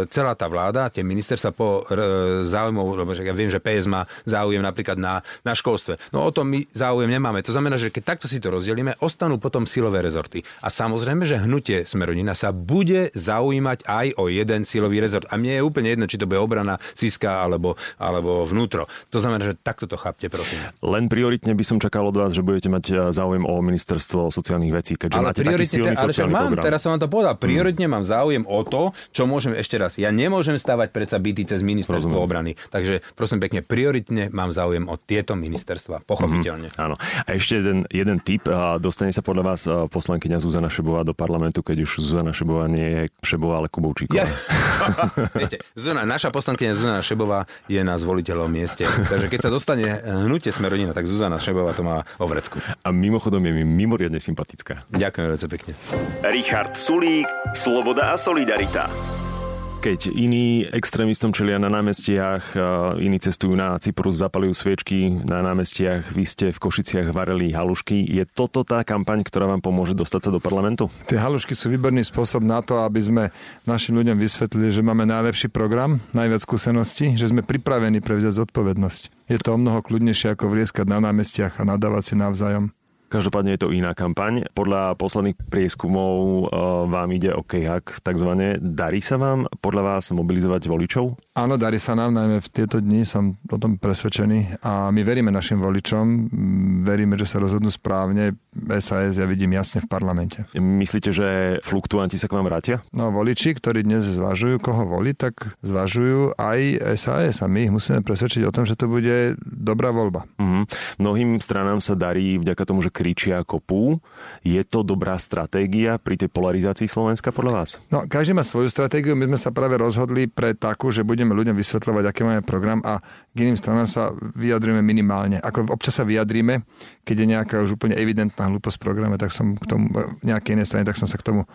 celá tá vláda, tie ministerstva po e, záujmov, lebo ja viem, že PS má záujem napríklad na, na školstve. No o tom my záujem nemáme. To znamená, že keď takto si to rozdelíme, ostanú potom potom silové rezorty. A samozrejme, že hnutie Smerodina sa bude zaujímať aj o jeden silový rezort. A mne je úplne jedno, či to bude obrana, Siska alebo, alebo vnútro. To znamená, že takto to chápte, prosím. Len prioritne by som čakal od vás, že budete mať eh, záujem o ministerstvo sociálnych vecí, keďže ale máte taký silný ale sociálny mám, program. teraz som vám to povedal, prioritne mám záujem o to, čo môžem ešte raz. Ja nemôžem stavať predsa byty cez ministerstvo Rozumiem. obrany. Takže prosím pekne, prioritne mám záujem o tieto ministerstva, pochopiteľne. Áno. A ešte jeden, jeden tip. Dostane sa podľa vás a, poslankyňa Zuzana Šebová do parlamentu, keď už Zuzana Šebová nie je Šebová, ale Kubovčíková. Ja. (laughs) Viete, Zuzana, naša poslankyňa Zuzana Šebová je na zvoliteľom mieste. Takže keď sa dostane hnutie Smerodina, tak Zuzana Šebová to má o vrecku. A mimochodom je mi mimoriadne sympatická. Ďakujem veľmi pekne. Richard Sulík, Sloboda a Solidarita. Keď iní extrémistom čelia na námestiach, a iní cestujú na Cyprus, zapalujú sviečky na námestiach, vy ste v Košiciach vareli halušky. Je toto tá kampaň, ktorá vám pomôže dostať sa do parlamentu? Tie halušky sú výborný spôsob na to, aby sme našim ľuďom vysvetlili, že máme najlepší program, najviac skúseností, že sme pripravení prevziať zodpovednosť. Je to o mnoho kľudnejšie ako vrieskať na námestiach a nadávať si navzájom. Každopádne je to iná kampaň. Podľa posledných prieskumov e, vám ide o kejak, takzvané. Darí sa vám podľa vás mobilizovať voličov? Áno, darí sa nám, najmä v tieto dni som o tom presvedčený a my veríme našim voličom, veríme, že sa rozhodnú správne. SAS ja vidím jasne v parlamente. Myslíte, že fluktuanti sa k vám vrátia? No voliči, ktorí dnes zvažujú, koho voliť, tak zvažujú aj SAS a my ich musíme presvedčiť o tom, že to bude dobrá voľba. Mhm. Mnohým stranám sa darí vďaka tomu, že kričia kopú. Je to dobrá stratégia pri tej polarizácii Slovenska podľa vás? No, každý má svoju stratégiu. My sme sa práve rozhodli pre takú, že budeme ľuďom vysvetľovať, aký máme program a k iným stranám sa vyjadríme minimálne. Ako občas sa vyjadríme, keď je nejaká už úplne evidentná hlúposť v programe, tak som k tomu, nejakej inej strane, tak som sa k tomu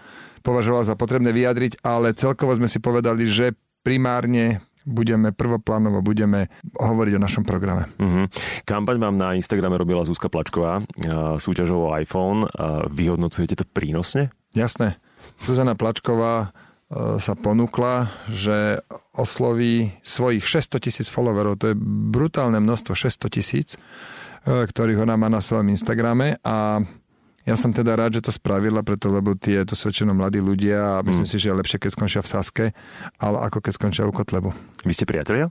považoval za potrebné vyjadriť, ale celkovo sme si povedali, že primárne budeme prvoplánovo budeme hovoriť o našom programe. Mhm. Kampaň vám na Instagrame robila Zuzka Plačková, súťažou o iPhone. Vyhodnocujete to prínosne? Jasné. Zuzana Plačková e, sa ponúkla, že osloví svojich 600 tisíc followerov, to je brutálne množstvo 600 tisíc, e, ktorých ona má na svojom Instagrame a ja som teda rád, že to spravila, preto lebo tie to sú väčšinou mladí ľudia a myslím si, že je lepšie, keď skončia v Saske, ale ako keď skončia u Kotlebu. Vy ste priatelia?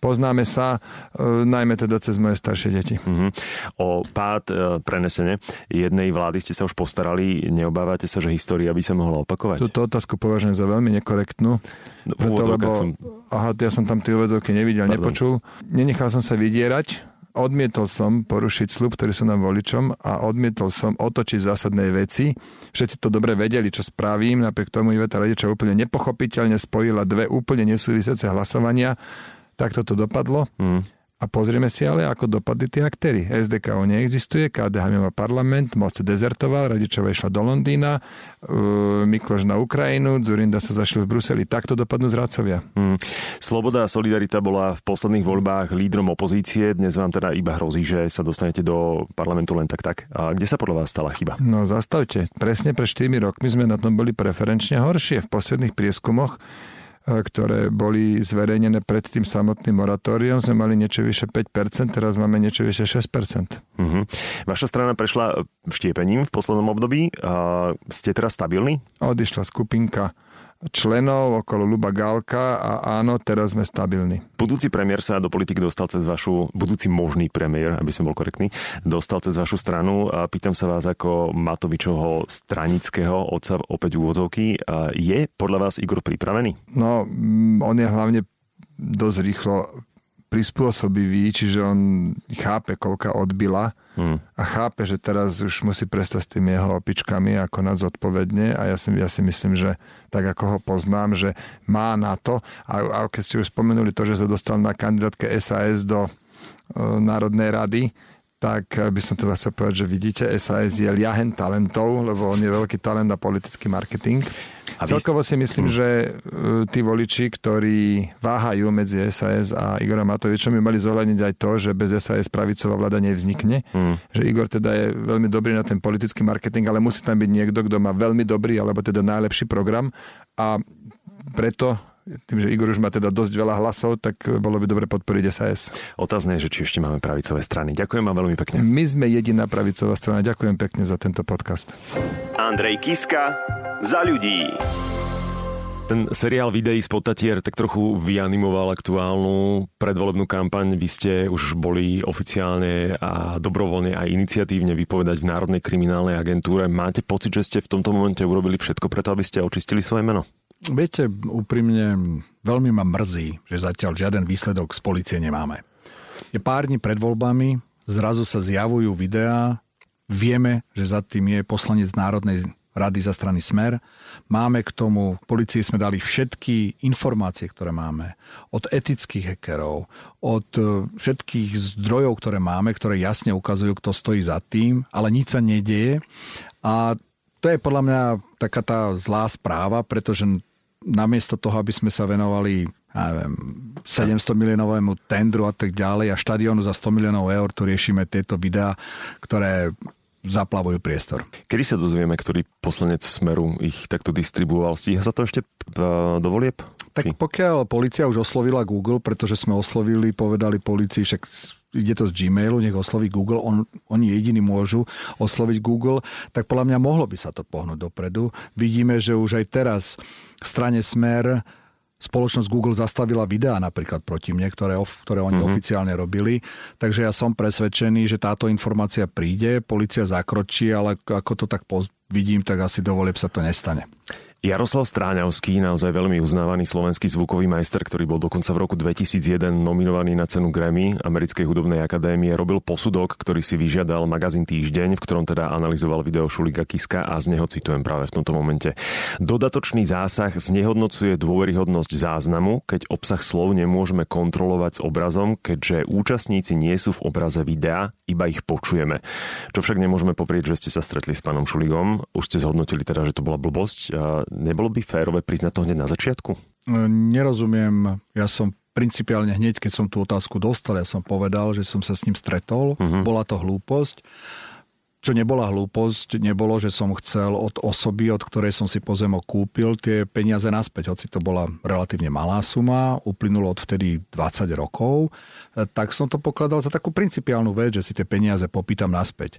Poznáme sa, e, najmä teda cez moje staršie deti. Mhm. O pád e, prenesene jednej vlády ste sa už postarali. Neobávate sa, že história by sa mohla opakovať? Túto otázku považujem za veľmi nekorektnú. No, preto, lebo, som- Aha, ja som tam tie úvodzovky nevidel, Pardon. nepočul. Nenechal som sa vydierať, odmietol som porušiť slub, ktorý som nám voličom a odmietol som otočiť zásadné veci. Všetci to dobre vedeli, čo spravím, napriek tomu Iveta Radiča úplne nepochopiteľne spojila dve úplne nesúvisiace hlasovania. Tak toto dopadlo. Mm. A pozrieme si ale, ako dopadli tí aktéry. SDKO neexistuje, KDH mimo parlament, Most dezertoval, Radičová išla do Londýna, uh, Mikloš na Ukrajinu, Zurinda sa zašiel v Bruseli. Takto dopadnú zradcovia. Mm. Sloboda a Solidarita bola v posledných voľbách lídrom opozície. Dnes vám teda iba hrozí, že sa dostanete do parlamentu len tak tak. A kde sa podľa vás stala chyba? No zastavte. Presne pred 4 rokmi sme na tom boli preferenčne horšie. V posledných prieskumoch ktoré boli zverejnené pred tým samotným moratóriom, sme mali niečo vyše 5%, teraz máme niečo vyše 6%. Mhm. Vaša strana prešla štiepením v poslednom období. A ste teraz stabilní? Odišla skupinka členov okolo Luba Gálka a áno, teraz sme stabilní. Budúci premiér sa do politiky dostal cez vašu, budúci možný premiér, aby som bol korektný, dostal cez vašu stranu. A pýtam sa vás ako Matovičovho stranického otca opäť úvodzovky. Je podľa vás Igor pripravený? No, mm, on je hlavne dosť rýchlo prispôsobivý, čiže on chápe, koľka odbila Hmm. a chápe, že teraz už musí prestať s tými jeho opičkami a konať zodpovedne a ja si, ja si myslím, že tak ako ho poznám, že má na to a, a keď ste už spomenuli to, že sa dostal na kandidátke SAS do e, Národnej rady, tak eh, by som teda chcel povedať, že vidíte, SAS je liahen talentov, lebo on je veľký talent na politický marketing. A Celkovo si myslím, že eh, tí voliči, ktorí váhajú medzi SAS a Igora Matovičom, by mali zohľadniť aj to, že bez SAS pravicová vláda nevznikne. Hmm. Že Igor teda je veľmi dobrý na ten politický marketing, ale musí tam byť niekto, kto má veľmi dobrý, alebo teda najlepší program. A preto tým, že Igor už má teda dosť veľa hlasov, tak bolo by dobre podporiť SAS. Otázne je, že či ešte máme pravicové strany. Ďakujem vám veľmi pekne. My sme jediná pravicová strana. Ďakujem pekne za tento podcast. Andrej Kiska za ľudí. Ten seriál videí z Potatier tak trochu vyanimoval aktuálnu predvolebnú kampaň. Vy ste už boli oficiálne a dobrovoľne aj iniciatívne vypovedať v Národnej kriminálnej agentúre. Máte pocit, že ste v tomto momente urobili všetko preto, aby ste očistili svoje meno? Viete, úprimne, veľmi ma mrzí, že zatiaľ žiaden výsledok z policie nemáme. Je pár dní pred voľbami, zrazu sa zjavujú videá, vieme, že za tým je poslanec Národnej rady za strany Smer. Máme k tomu, policii sme dali všetky informácie, ktoré máme. Od etických hackerov, od e, všetkých zdrojov, ktoré máme, ktoré jasne ukazujú, kto stojí za tým, ale nič sa nedieje. A to je podľa mňa taká tá zlá správa, pretože namiesto toho, aby sme sa venovali ja neviem, 700 miliónovému tendru a tak ďalej a štadiónu za 100 miliónov eur, tu riešime tieto videá, ktoré zaplavujú priestor. Kedy sa dozvieme, ktorý poslanec Smeru ich takto distribuoval? Stíha sa to ešte do volieb? Tak pokiaľ policia už oslovila Google, pretože sme oslovili, povedali policii, však ide to z Gmailu, nech osloví Google, on, oni jediní môžu osloviť Google, tak podľa mňa mohlo by sa to pohnúť dopredu. Vidíme, že už aj teraz strane Smer spoločnosť Google zastavila videá napríklad proti mne, ktoré, ktoré oni mm-hmm. oficiálne robili. Takže ja som presvedčený, že táto informácia príde, policia zakročí, ale ako to tak vidím, tak asi dovoleb sa to nestane. Jaroslav Stráňavský, naozaj veľmi uznávaný slovenský zvukový majster, ktorý bol dokonca v roku 2001 nominovaný na cenu Grammy Americkej hudobnej akadémie, robil posudok, ktorý si vyžiadal magazín Týždeň, v ktorom teda analyzoval video Šulika Kiska a z neho citujem práve v tomto momente. Dodatočný zásah znehodnocuje dôveryhodnosť záznamu, keď obsah slov nemôžeme kontrolovať s obrazom, keďže účastníci nie sú v obraze videa, iba ich počujeme. Čo však nemôžeme poprieť, že ste sa stretli s pánom Šuligom. Už ste zhodnotili teda, že to bola blbosť nebolo by férové priznať to hneď na začiatku? E, nerozumiem. Ja som principiálne hneď, keď som tú otázku dostal, ja som povedal, že som sa s ním stretol. Uh-huh. Bola to hlúposť. Čo nebola hlúposť, nebolo, že som chcel od osoby, od ktorej som si pozemok kúpil, tie peniaze naspäť. Hoci to bola relatívne malá suma, uplynulo od vtedy 20 rokov, e, tak som to pokladal za takú principiálnu vec, že si tie peniaze popýtam naspäť.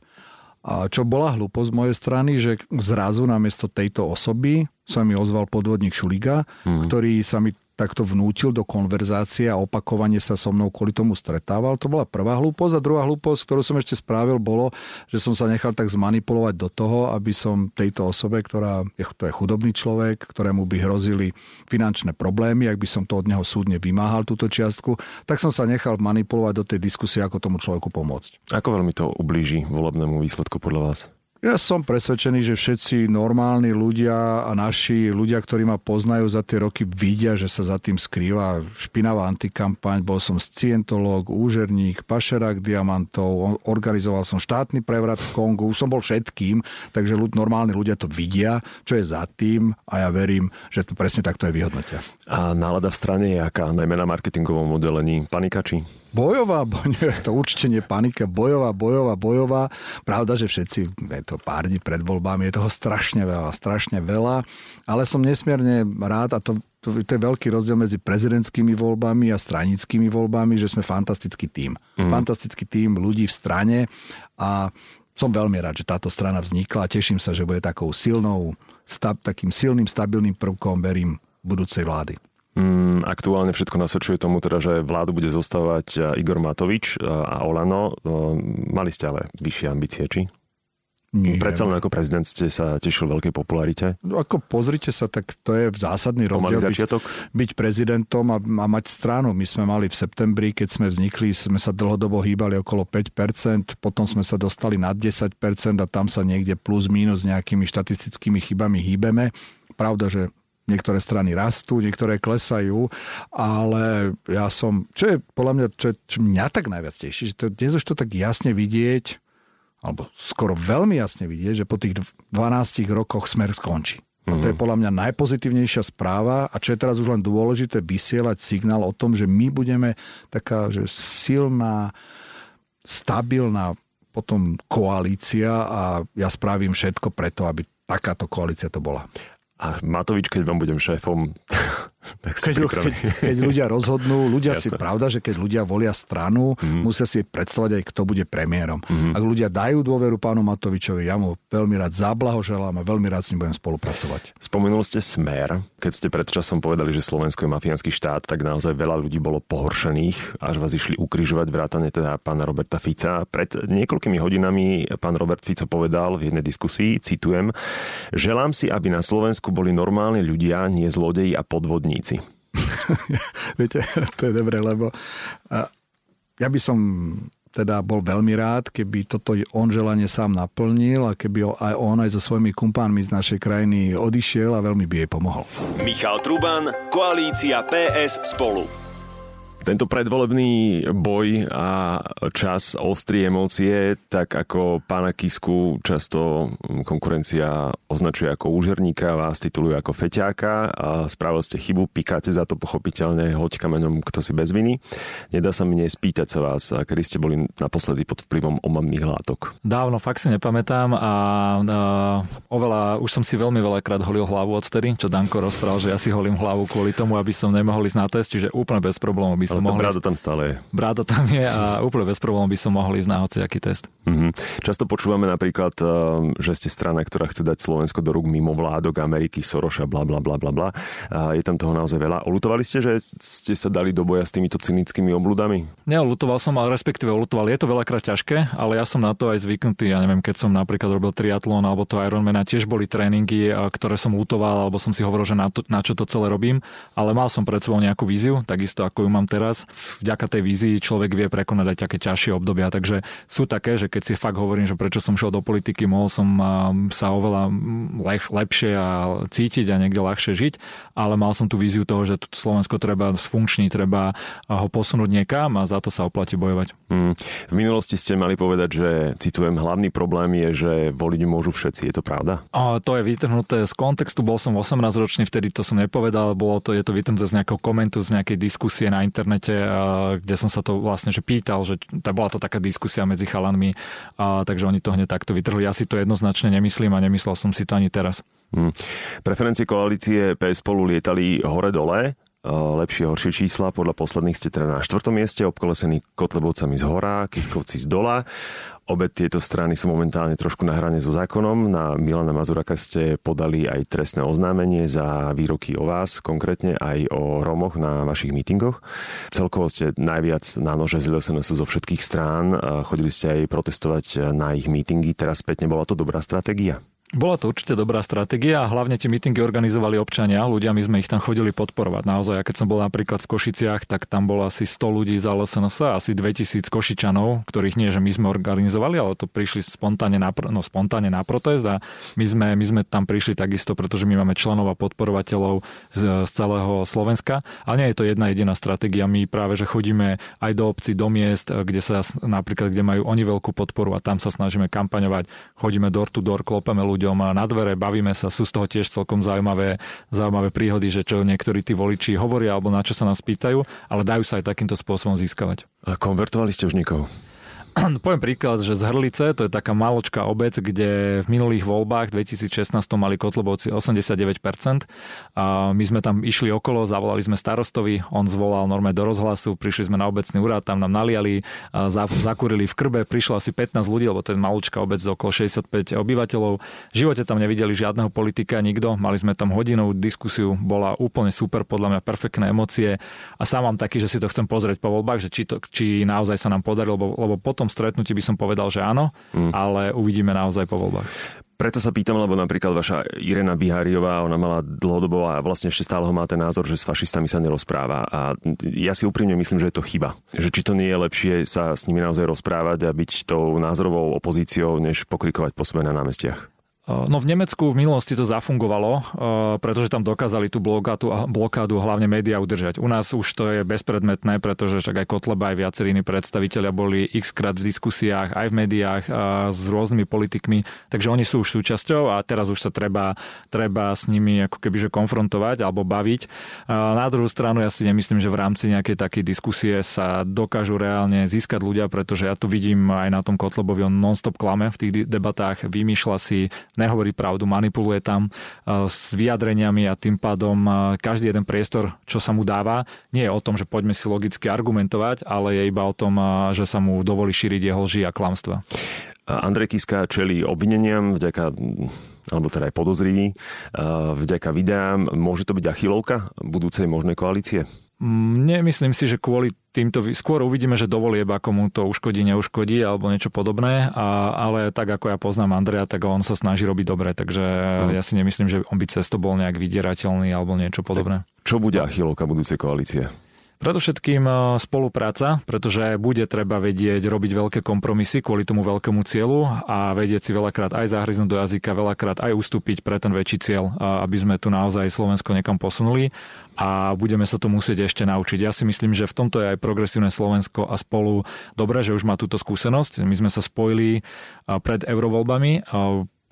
A čo bola hlúposť z mojej strany, že zrazu namiesto tejto osoby sa mi ozval podvodník Šuliga, hmm. ktorý sa mi takto vnútil do konverzácie a opakovane sa so mnou kvôli tomu stretával. To bola prvá hlúposť a druhá hlúposť, ktorú som ešte spravil, bolo, že som sa nechal tak zmanipulovať do toho, aby som tejto osobe, ktorá je, to je chudobný človek, ktorému by hrozili finančné problémy, ak by som to od neho súdne vymáhal túto čiastku, tak som sa nechal manipulovať do tej diskusie, ako tomu človeku pomôcť. Ako veľmi to ublíži volebnému výsledku podľa vás? Ja som presvedčený, že všetci normálni ľudia a naši ľudia, ktorí ma poznajú za tie roky, vidia, že sa za tým skrýva špinavá antikampaň. Bol som scientológ, úžerník, pašerák diamantov, organizoval som štátny prevrat v Kongu, už som bol všetkým, takže ľud, normálni ľudia to vidia, čo je za tým a ja verím, že to presne takto je vyhodnotia. A nálada v strane je aká, najmä na marketingovom modelení? Panikači? Bojová, (laughs) nie, to určite nie panika, bojová, bojová, bojová. Pravda, že všetci, je to pár dní pred voľbami, je toho strašne veľa, strašne veľa, ale som nesmierne rád a to, to, to je veľký rozdiel medzi prezidentskými voľbami a stranickými voľbami, že sme fantastický tím. Mm. Fantastický tím ľudí v strane a som veľmi rád, že táto strana vznikla a teším sa, že bude takou silnou, stab, takým silným, stabilným prvkom, verím, budúcej vlády. Mm, aktuálne všetko nasvedčuje tomu, teda, že vládu bude zostávať e, Igor Matovič e, a Olano. E, mali ste ale vyššie ambície, či? Nie. Predsa len ako prezident ste sa tešil veľkej popularite? No ako pozrite sa, tak to je zásadný rozdiel byť, byť prezidentom a, a mať stranu. My sme mali v septembri, keď sme vznikli, sme sa dlhodobo hýbali okolo 5%, potom sme sa dostali nad 10% a tam sa niekde plus minus nejakými štatistickými chybami hýbeme. Pravda, že niektoré strany rastú, niektoré klesajú, ale ja som, čo je podľa mňa, čo, čo mňa tak najviac teší, že to, dnes už to tak jasne vidieť, alebo skoro veľmi jasne vidieť, že po tých 12 rokoch smer skončí. A to je mhm. podľa mňa najpozitívnejšia správa a čo je teraz už len dôležité vysielať signál o tom, že my budeme taká že silná, stabilná potom koalícia a ja spravím všetko preto, aby takáto koalícia to bola. A Matovič, keď vám budem šéfom, (laughs) Tak keď, keď, keď ľudia rozhodnú, ľudia si, Jasné. pravda, že keď ľudia volia stranu, mm. musia si predstavať aj, kto bude premiérom. Mm. Ak ľudia dajú dôveru pánu Matovičovi, ja mu veľmi rád zablahoželám a veľmi rád s ním budem spolupracovať. Spomenul ste Smer. Keď ste pred časom povedali, že Slovensko je mafiánsky štát, tak naozaj veľa ľudí bolo pohoršených, až vás išli ukrižovať vrátane teda pána Roberta Fica. Pred niekoľkými hodinami pán Robert Fico povedal v jednej diskusii, citujem, želám si, aby na Slovensku boli normálni ľudia, nie zlodeji a podvodníci. (laughs) Viete, to je dobré, lebo ja by som teda bol veľmi rád, keby toto on želanie sám naplnil a keby aj on aj so svojimi kumpánmi z našej krajiny odišiel a veľmi by jej pomohol. Michal Truban, Koalícia PS spolu. Tento predvolebný boj a čas ostrie emócie, tak ako pána Kisku často konkurencia označuje ako úžerníka, vás tituluje ako feťáka a spravil ste chybu, pikáte za to pochopiteľne, hoď kameňom, kto si bez viny. Nedá sa mi nespýtať sa vás, kedy ste boli naposledy pod vplyvom omamných látok. Dávno, fakt si nepamätám a, a oveľa, už som si veľmi veľakrát holil hlavu odtedy, čo Danko rozprával, že ja si holím hlavu kvôli tomu, aby som nemohol ísť na test, čiže úplne bez problémov by som Tá mohol bráda tam stále je. bráda tam je a úplne bez problémov by som mohol ísť na hociaký test. Mhm. Často počúvame napríklad, eh, že ste strana, ktorá chce dať Slovensko do rúk mimo vládok Ameriky, Soroša, bla bla bla bla bla. Je tam toho naozaj veľa. Olutovali ste, že ste sa dali do boja s týmito cynickými obludami? Neolutoval som, ale respektíve olutoval. Je to veľakrát ťažké, ale ja som na to aj zvyknutý. Ja neviem, keď som napríklad robil triatlon alebo to Ironmana, tiež boli tréningy, a ktoré som lutoval, alebo som si hovoril, že na, to, na čo to celé robím, ale mal som pred sebou nejakú víziu, takisto ako ju mám teraz. Vďaka tej vízii človek vie prekonať aj také ťažšie obdobia, takže sú také, že keď si fakt hovorím, že prečo som šiel do politiky, mohol som sa oveľa lep, lepšie a cítiť a niekde ľahšie žiť, ale mal som tú víziu toho, že Slovensko treba sfunkčniť, treba ho posunúť niekam a za to sa oplatí bojovať. Hmm. V minulosti ste mali povedať, že, citujem, hlavný problém je, že voliť môžu všetci. Je to pravda? A to je vytrhnuté z kontextu, bol som 18 ročný, vtedy to som nepovedal, bolo to, je to vytrhnuté z nejakého komentu, z nejakej diskusie na internete, a, kde som sa to vlastne že pýtal, že tá bola to taká diskusia medzi chalanmi, a, takže oni to hneď takto vytrhli. Ja si to jednoznačne nemyslím a nemyslel som si to ani teraz. Hmm. Preferencie koalície PS spolu lietali hore-dole, lepšie horšie čísla. Podľa posledných ste teda na štvrtom mieste, obkolesení Kotlebovcami z hora, Kiskovci z dola. Obe tieto strany sú momentálne trošku na hrane so zákonom. Na Milana Mazuraka ste podali aj trestné oznámenie za výroky o vás, konkrétne aj o Romoch na vašich mítingoch. Celkovo ste najviac na nože z LSNS zo všetkých strán. Chodili ste aj protestovať na ich mítingy. Teraz spätne bola to dobrá stratégia? Bola to určite dobrá stratégia a hlavne tie mítingy organizovali občania, ľudia, my sme ich tam chodili podporovať. Naozaj, ja keď som bol napríklad v Košiciach, tak tam bolo asi 100 ľudí za LSNS, asi 2000 Košičanov, ktorých nie, že my sme organizovali, ale to prišli spontánne na, no, spontánne na protest a my sme, my sme tam prišli takisto, pretože my máme členov a podporovateľov z, z celého Slovenska. Ale nie je to jedna jediná stratégia, my práve, že chodíme aj do obcí, do miest, kde sa napríklad, kde majú oni veľkú podporu a tam sa snažíme kampaňovať, chodíme door to door, klopeme ľudí ľuďom na dvere, bavíme sa, sú z toho tiež celkom zaujímavé, zaujímavé príhody, že čo niektorí tí voliči hovoria alebo na čo sa nás pýtajú, ale dajú sa aj takýmto spôsobom získavať. A konvertovali ste už niekoho? (clears throat) Poviem príklad, že z Hrlice, to je taká maločká obec, kde v minulých voľbách 2016 mali Kotlebovci 89%. A my sme tam išli okolo, zavolali sme starostovi, on zvolal normálne do rozhlasu, prišli sme na obecný úrad, tam nám naliali, zakúrili v krbe, prišlo asi 15 ľudí, lebo to je maločká obec okolo 65 obyvateľov. V živote tam nevideli žiadneho politika, nikto. Mali sme tam hodinovú diskusiu, bola úplne super, podľa mňa perfektné emócie. A sám mám taký, že si to chcem pozrieť po voľbách, že či, to, či naozaj sa nám podarilo, lebo, lebo potom tom stretnutí by som povedal, že áno, mm. ale uvidíme naozaj po voľbách. Preto sa pýtam, lebo napríklad vaša Irena Biháriová, ona mala dlhodobo a vlastne ešte stále ho má ten názor, že s fašistami sa nerozpráva. A ja si úprimne myslím, že je to chyba. Že či to nie je lepšie sa s nimi naozaj rozprávať a byť tou názorovou opozíciou, než pokrikovať po sebe na námestiach. No v Nemecku v minulosti to zafungovalo, pretože tam dokázali tú blokádu, blokádu hlavne médiá udržať. U nás už to je bezpredmetné, pretože však aj Kotleba, aj viacerí iní predstaviteľia boli x krát v diskusiách, aj v médiách s rôznymi politikmi, takže oni sú už súčasťou a teraz už sa treba, treba s nimi ako kebyže konfrontovať alebo baviť. Na druhú stranu ja si nemyslím, že v rámci nejakej takej diskusie sa dokážu reálne získať ľudia, pretože ja tu vidím aj na tom Kotlebovi, on non-stop klame v tých debatách, vymýšľa si nehovorí pravdu, manipuluje tam s vyjadreniami a tým pádom každý jeden priestor, čo sa mu dáva, nie je o tom, že poďme si logicky argumentovať, ale je iba o tom, že sa mu dovolí šíriť jeho lži a klamstva. Andrej Kiska čelí obvineniam vďaka alebo teda aj podozrivý, vďaka videám. Môže to byť achilovka budúcej možnej koalície? Nemyslím si, že kvôli týmto, skôr uvidíme, že dovolieb, ako mu to uškodí, neuškodí alebo niečo podobné, a, ale tak ako ja poznám Andrea, tak on sa snaží robiť dobre, takže mm. ja si nemyslím, že on by cesto bol nejak vydierateľný alebo niečo podobné. Tak čo bude achilovka budúcej koalície? Predovšetkým e, spolupráca, pretože bude treba vedieť robiť veľké kompromisy kvôli tomu veľkému cieľu a vedieť si veľakrát aj zahryznúť do jazyka, veľakrát aj ustúpiť pre ten väčší cieľ, aby sme tu naozaj Slovensko niekam posunuli a budeme sa to musieť ešte naučiť. Ja si myslím, že v tomto je aj progresívne Slovensko a spolu dobre, že už má túto skúsenosť. My sme sa spojili e, pred eurovoľbami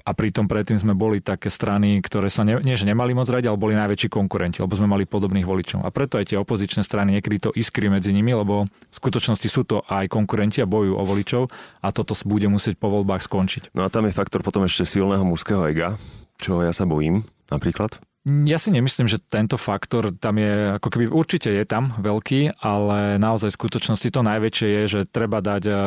a pritom predtým sme boli také strany, ktoré sa ne, nie, že nemali moc radi, ale boli najväčší konkurenti, lebo sme mali podobných voličov. A preto aj tie opozičné strany niekedy to iskry medzi nimi, lebo v skutočnosti sú to aj konkurenti a bojujú o voličov a toto bude musieť po voľbách skončiť. No a tam je faktor potom ešte silného mužského ega, čo ja sa bojím napríklad. Ja si nemyslím, že tento faktor tam je, ako keby určite je tam veľký, ale naozaj v skutočnosti to najväčšie je, že treba dať eh,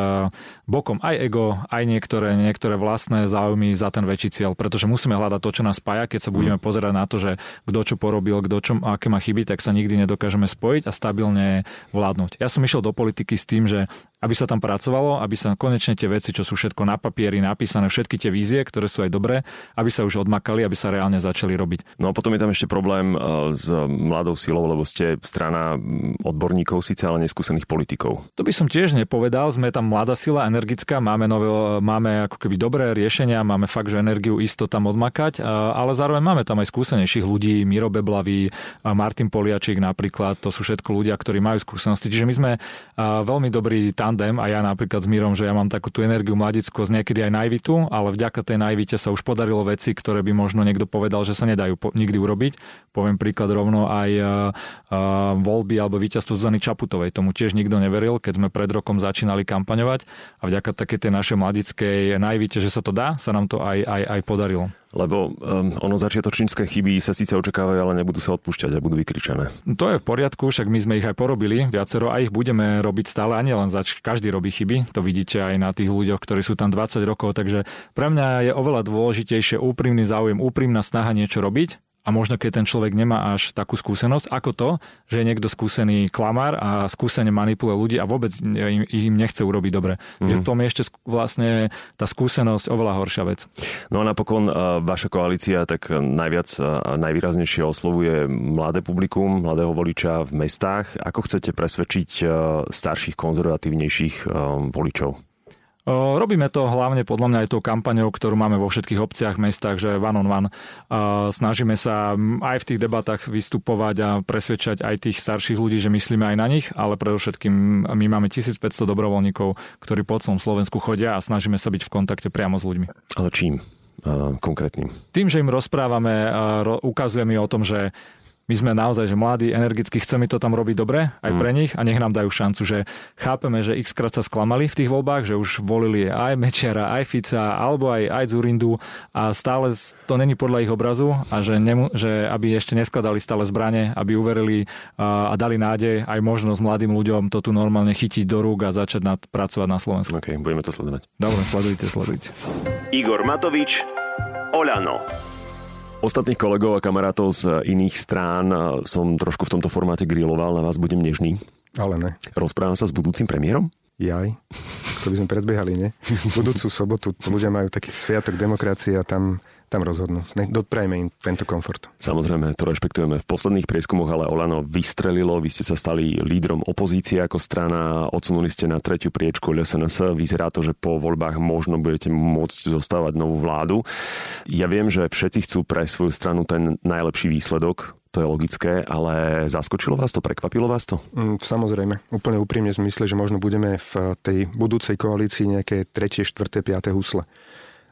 bokom aj ego, aj niektoré, niektoré vlastné záujmy za ten väčší cieľ, pretože musíme hľadať to, čo nás spája, keď sa budeme mm. pozerať na to, že kto čo porobil, kto čo, aké má chyby, tak sa nikdy nedokážeme spojiť a stabilne vládnuť. Ja som išiel do politiky s tým, že aby sa tam pracovalo, aby sa konečne tie veci, čo sú všetko na papieri napísané, všetky tie vízie, ktoré sú aj dobré, aby sa už odmakali, aby sa reálne začali robiť. No a potom je tam ešte problém e, s mladou silou, lebo ste strana odborníkov síce, ale neskúsených politikov. To by som tiež nepovedal, sme tam mladá sila, energická, máme, nové, máme ako keby dobré riešenia, máme fakt, že energiu isto tam odmakať, ale zároveň máme tam aj skúsenejších ľudí, Miro Beblavý, Martin Poliačík napríklad, to sú všetko ľudia, ktorí majú skúsenosti. Čiže my sme veľmi dobrí tam tandem a ja napríklad s Mírom, že ja mám takú tú energiu mladickosť, niekedy aj najvitu, ale vďaka tej najvite sa už podarilo veci, ktoré by možno niekto povedal, že sa nedajú po, nikdy urobiť. Poviem príklad rovno aj uh, uh, voľby alebo víťazstvo Zuzany Čaputovej. Tomu tiež nikto neveril, keď sme pred rokom začínali kampaňovať a vďaka také tej našej mladickej najvite, že sa to dá, sa nám to aj, aj, aj podarilo. Lebo um, ono začiatočnícke chyby sa síce očakávajú, ale nebudú sa odpúšťať a budú vykričané. To je v poriadku, však my sme ich aj porobili viacero a ich budeme robiť stále a nielen zač. Každý robí chyby, to vidíte aj na tých ľuďoch, ktorí sú tam 20 rokov, takže pre mňa je oveľa dôležitejšie úprimný záujem, úprimná snaha niečo robiť a možno keď ten človek nemá až takú skúsenosť, ako to, že je niekto skúsený klamár a skúsene manipuluje ľudí a vôbec im, im nechce urobiť dobre. Mm. Že v tom je ešte vlastne tá skúsenosť oveľa horšia vec. No a napokon vaša koalícia tak najviac a najvýraznejšie oslovuje mladé publikum, mladého voliča v mestách. Ako chcete presvedčiť starších, konzervatívnejších voličov? Robíme to hlavne podľa mňa aj tou kampaňou, ktorú máme vo všetkých obciach, mestách, že one on one. Snažíme sa aj v tých debatách vystupovať a presvedčať aj tých starších ľudí, že myslíme aj na nich, ale predovšetkým my máme 1500 dobrovoľníkov, ktorí po celom Slovensku chodia a snažíme sa byť v kontakte priamo s ľuďmi. Ale čím? konkrétnym? Tým, že im rozprávame, ukazujeme o tom, že my sme naozaj, že mladí, energicky, chceme to tam robiť dobre aj pre mm. nich a nech nám dajú šancu, že chápeme, že x krát sa sklamali v tých voľbách, že už volili aj Mečiara, aj Fica, alebo aj, aj Zurindu a stále to není podľa ich obrazu a že, nemu, že aby ešte neskladali stále zbranie, aby uverili a, a dali nádej aj možnosť mladým ľuďom to tu normálne chytiť do rúk a začať nad, pracovať na Slovensku. OK, budeme to sledovať. Dobre, sledujte, sledujte. Igor Matovič, Oľano. Ostatných kolegov a kamarátov z iných strán som trošku v tomto formáte griloval, na vás budem nežný. Ale ne. Rozprávam sa s budúcim premiérom? Jaj, to by sme predbiehali, nie? Budúcu sobotu ľudia majú taký sviatok demokracie a tam tam rozhodnú. Doprajme im tento komfort. Samozrejme, to rešpektujeme. V posledných prieskumoch ale Olano vystrelilo, vy ste sa stali lídrom opozície ako strana, odsunuli ste na tretiu priečku LSNS. Vyzerá to, že po voľbách možno budete môcť zostávať novú vládu. Ja viem, že všetci chcú pre svoju stranu ten najlepší výsledok, to je logické, ale zaskočilo vás to, prekvapilo vás to? Mm, samozrejme, úplne úprimne zmysle, že možno budeme v tej budúcej koalícii nejaké tretie, štvrté, piaté husle.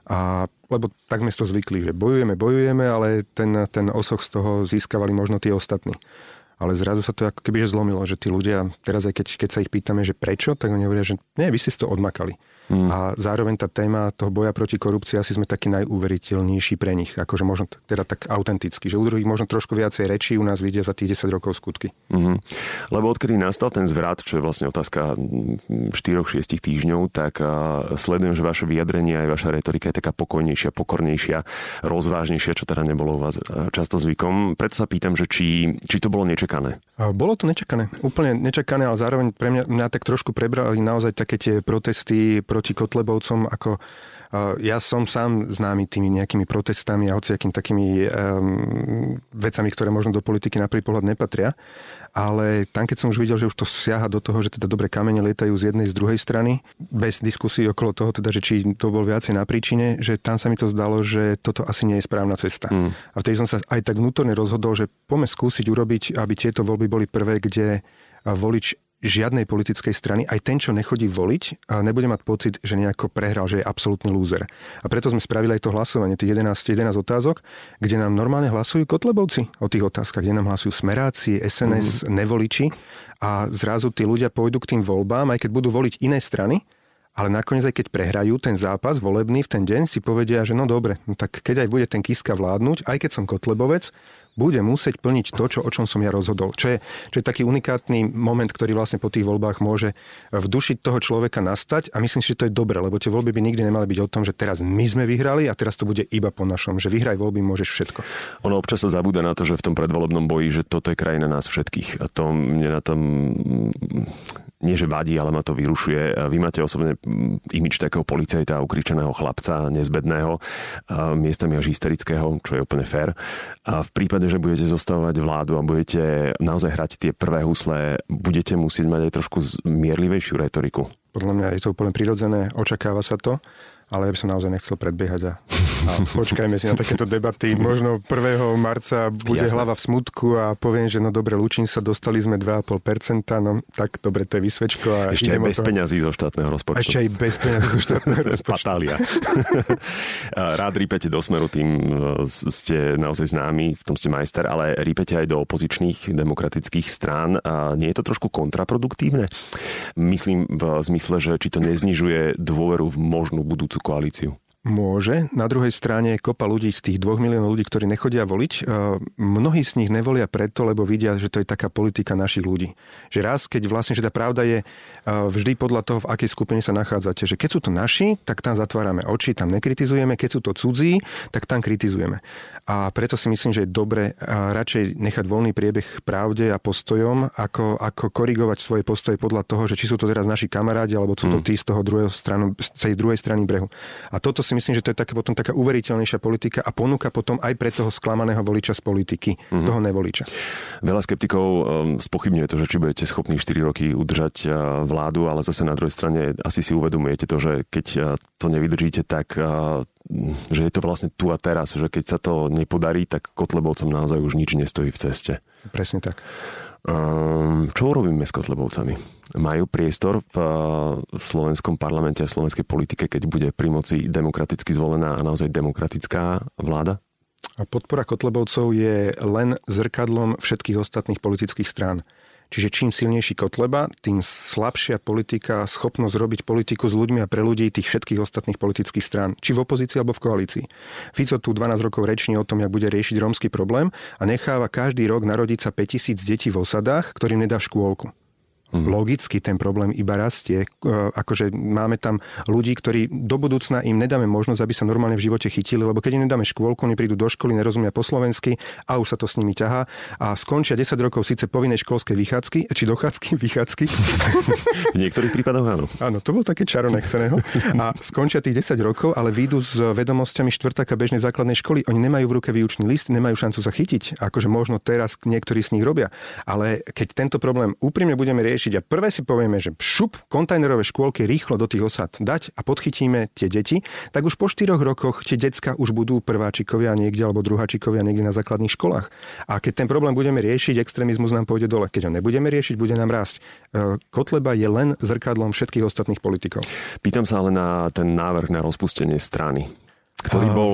A, lebo tak sme to zvykli, že bojujeme, bojujeme, ale ten, ten osoch z toho získavali možno tí ostatní. Ale zrazu sa to ako keby že zlomilo, že tí ľudia, teraz aj keď, keď sa ich pýtame, že prečo, tak oni hovoria, že nie, vy ste to odmakali. Mm. A zároveň tá téma toho boja proti korupcii asi sme taký najúveriteľnejší pre nich. Akože možno teda tak autenticky. Že u druhých možno trošku viacej rečí, u nás vidia za tých 10 rokov skutky. Mm-hmm. Lebo odkedy nastal ten zvrat, čo je vlastne otázka 4-6 týždňov, tak sledujem, že vaše vyjadrenie aj vaša retorika je taká pokojnejšia, pokornejšia, rozvážnejšia, čo teda nebolo u vás často zvykom. Preto sa pýtam, že či, či to bolo nečakané. Bolo to nečakané. Úplne nečakané, ale zároveň pre mňa, mňa tak trošku prebrali naozaj také tie protesty proti Kotlebovcom, ako ja som sám známy tými nejakými protestami a hociakými takými um, vecami, ktoré možno do politiky na prvý pohľad nepatria. Ale tam, keď som už videl, že už to siaha do toho, že teda dobre kamene lietajú z jednej, z druhej strany, bez diskusí okolo toho, teda, že či to bol viacej na príčine, že tam sa mi to zdalo, že toto asi nie je správna cesta. Mm. A vtedy som sa aj tak vnútorne rozhodol, že poďme skúsiť urobiť, aby tieto voľby boli prvé, kde volič žiadnej politickej strany, aj ten, čo nechodí voliť, nebude mať pocit, že nejako prehral, že je absolútny lúzer. A preto sme spravili aj to hlasovanie, tých 11, 11 otázok, kde nám normálne hlasujú kotlebovci o tých otázkach, kde nám hlasujú smeráci, SNS, mm. nevoliči a zrazu tí ľudia pôjdu k tým voľbám, aj keď budú voliť iné strany, ale nakoniec aj keď prehrajú ten zápas volebný v ten deň, si povedia, že no dobre, no tak keď aj bude ten Kiska vládnuť, aj keď som Kotlebovec, bude musieť plniť to, čo, o čom som ja rozhodol. Čo je, čo je taký unikátny moment, ktorý vlastne po tých voľbách môže v duši toho človeka nastať a myslím si, že to je dobre, lebo tie voľby by nikdy nemali byť o tom, že teraz my sme vyhrali a teraz to bude iba po našom, že vyhraj voľby môžeš všetko. Ono občas sa zabúda na to, že v tom predvolebnom boji, že toto je krajina nás všetkých a to mne na tom nie že vadí, ale ma to vyrušuje. Vy máte osobne mm, imič takého policajta, ukričeného chlapca, nezbedného, miestami až hysterického, čo je úplne fér. A v prípade, že budete zostavovať vládu a budete naozaj hrať tie prvé husle, budete musieť mať aj trošku mierlivejšiu retoriku. Podľa mňa je to úplne prirodzené, očakáva sa to ale ja by som naozaj nechcel predbiehať a, a počkajme si na takéto debaty. Možno 1. marca bude Jasne. hlava v smutku a poviem, že no dobre, Lučín sa dostali sme 2,5%, no tak dobre, to je vysvečko. A ešte aj bez peňazí zo štátneho rozpočtu. Ešte aj bez peňazí zo štátneho (laughs) rozpočtu. Fatália. (laughs) Rád rípete do smeru, tým e, ste naozaj známi, v tom ste majster, ale rípete aj do opozičných demokratických strán. A nie je to trošku kontraproduktívne? Myslím v zmysle, že či to neznižuje dôveru v možnú budúcu budúcu koalíciu? Môže. Na druhej strane kopa ľudí z tých dvoch miliónov ľudí, ktorí nechodia voliť, e, mnohí z nich nevolia preto, lebo vidia, že to je taká politika našich ľudí. Že raz, keď vlastne, že tá pravda je e, vždy podľa toho, v akej skupine sa nachádzate, že keď sú to naši, tak tam zatvárame oči, tam nekritizujeme, keď sú to cudzí, tak tam kritizujeme. A preto si myslím, že je dobre radšej nechať voľný priebeh pravde a postojom, ako, ako korigovať svoje postoje podľa toho, že či sú to teraz naši kamarádi, alebo sú to hmm. tí z toho druhého stranu, z tej druhej strany brehu. A toto si myslím, že to je také, potom taká uveriteľnejšia politika a ponúka potom aj pre toho sklamaného voliča z politiky, mm-hmm. toho nevoliča. Veľa skeptikov um, spochybňuje to, že či budete schopní 4 roky udržať uh, vládu, ale zase na druhej strane asi si uvedomujete to, že keď uh, to nevydržíte, tak že je to vlastne tu a teraz, že keď sa to nepodarí, tak Kotlebovcom naozaj už nič nestojí v ceste. Presne tak. Um, čo urobíme s Kotlebovcami? Majú priestor v slovenskom parlamente a slovenskej politike, keď bude pri moci demokraticky zvolená a naozaj demokratická vláda? Podpora Kotlebovcov je len zrkadlom všetkých ostatných politických strán. Čiže čím silnejší Kotleba, tým slabšia politika, schopnosť robiť politiku s ľuďmi a pre ľudí tých všetkých ostatných politických strán, či v opozícii alebo v koalícii. Fico tu 12 rokov reční o tom, jak bude riešiť rómsky problém a necháva každý rok narodiť sa 5000 detí v osadách, ktorým nedá škôlku. Mm. Logicky ten problém iba rastie. E, akože máme tam ľudí, ktorí do budúcna im nedáme možnosť, aby sa normálne v živote chytili, lebo keď im nedáme škôlku, oni prídu do školy, nerozumia po slovensky a už sa to s nimi ťahá a skončia 10 rokov síce povinnej školskej vychádzky, či dochádzky, vychádzky. (laughs) v niektorých prípadoch áno. Áno, to bol také čaro nechceného. A skončia tých 10 rokov, ale výjdu s vedomosťami štvrtáka bežnej základnej školy. Oni nemajú v ruke výučný list, nemajú šancu sa chytiť. Akože možno teraz niektorí z nich robia. Ale keď tento problém úprimne budeme riešiť, riešiť. A prvé si povieme, že šup kontajnerové škôlky rýchlo do tých osad dať a podchytíme tie deti, tak už po štyroch rokoch tie decka už budú prváčikovia niekde alebo druháčikovia niekde na základných školách. A keď ten problém budeme riešiť, extrémizmus nám pôjde dole. Keď ho nebudeme riešiť, bude nám rásť. E, Kotleba je len zrkadlom všetkých ostatných politikov. Pýtam sa ale na ten návrh na rozpustenie strany ktorý bol,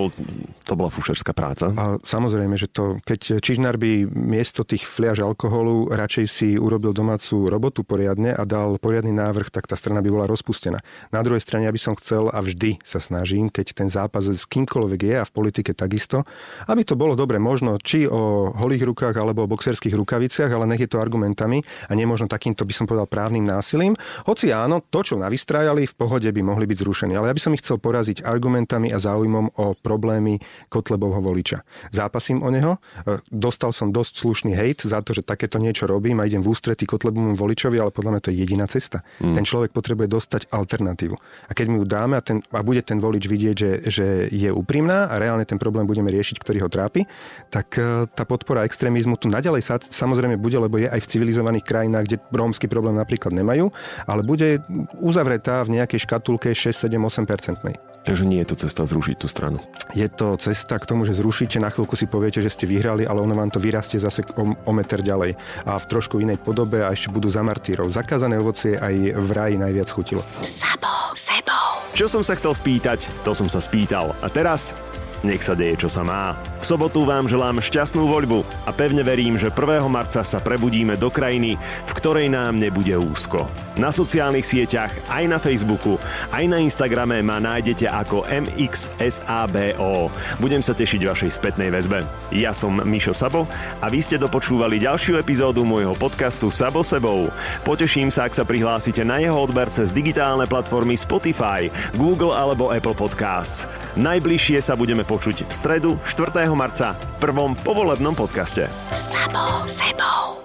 to bola fušerská práca. A samozrejme, že to, keď Čižnár by miesto tých fliaž alkoholu radšej si urobil domácu robotu poriadne a dal poriadny návrh, tak tá strana by bola rozpustená. Na druhej strane, ja by som chcel a vždy sa snažím, keď ten zápas s kýmkoľvek je a v politike takisto, aby to bolo dobre možno či o holých rukách alebo o boxerských rukaviciach, ale nech je to argumentami a nie možno takýmto, by som povedal, právnym násilím. Hoci áno, to, čo navystrájali, v pohode by mohli byť zrušení. Ale ja by som ich chcel poraziť argumentami a záujmom o problémy Kotlebovho voliča. Zápasím o neho, e, dostal som dosť slušný hejt za to, že takéto niečo robím a idem v ústretí Kotlebovom voličovi, ale podľa mňa to je jediná cesta. Mm. Ten človek potrebuje dostať alternatívu. A keď mu ju dáme a, ten, a bude ten volič vidieť, že, že je úprimná a reálne ten problém budeme riešiť, ktorý ho trápi, tak e, tá podpora extrémizmu tu naďalej sa, samozrejme bude, lebo je aj v civilizovaných krajinách, kde rómsky problém napríklad nemajú, ale bude uzavretá v nejakej škatulke 6, 7, 8 percentnej. Takže nie je to cesta zrušiť tú stranu. Je to cesta k tomu, že zrušíte, na chvíľku si poviete, že ste vyhrali, ale ono vám to vyrastie zase o, o meter ďalej. A v trošku inej podobe a ešte budú za martírov. Zakázané ovocie aj v ráji najviac chutilo. Sabo, sebou. Čo som sa chcel spýtať, to som sa spýtal. A teraz nech sa deje, čo sa má. V sobotu vám želám šťastnú voľbu a pevne verím, že 1. marca sa prebudíme do krajiny, v ktorej nám nebude úzko. Na sociálnych sieťach, aj na Facebooku, aj na Instagrame ma nájdete ako MXSABO. Budem sa tešiť vašej spätnej väzbe. Ja som Mišo Sabo a vy ste dopočúvali ďalšiu epizódu môjho podcastu Sabo sebou. Poteším sa, ak sa prihlásite na jeho odber cez digitálne platformy Spotify, Google alebo Apple Podcasts. Najbližšie sa budeme počuť v stredu 4. marca v prvom povolebnom podcaste. Sabo, sebou.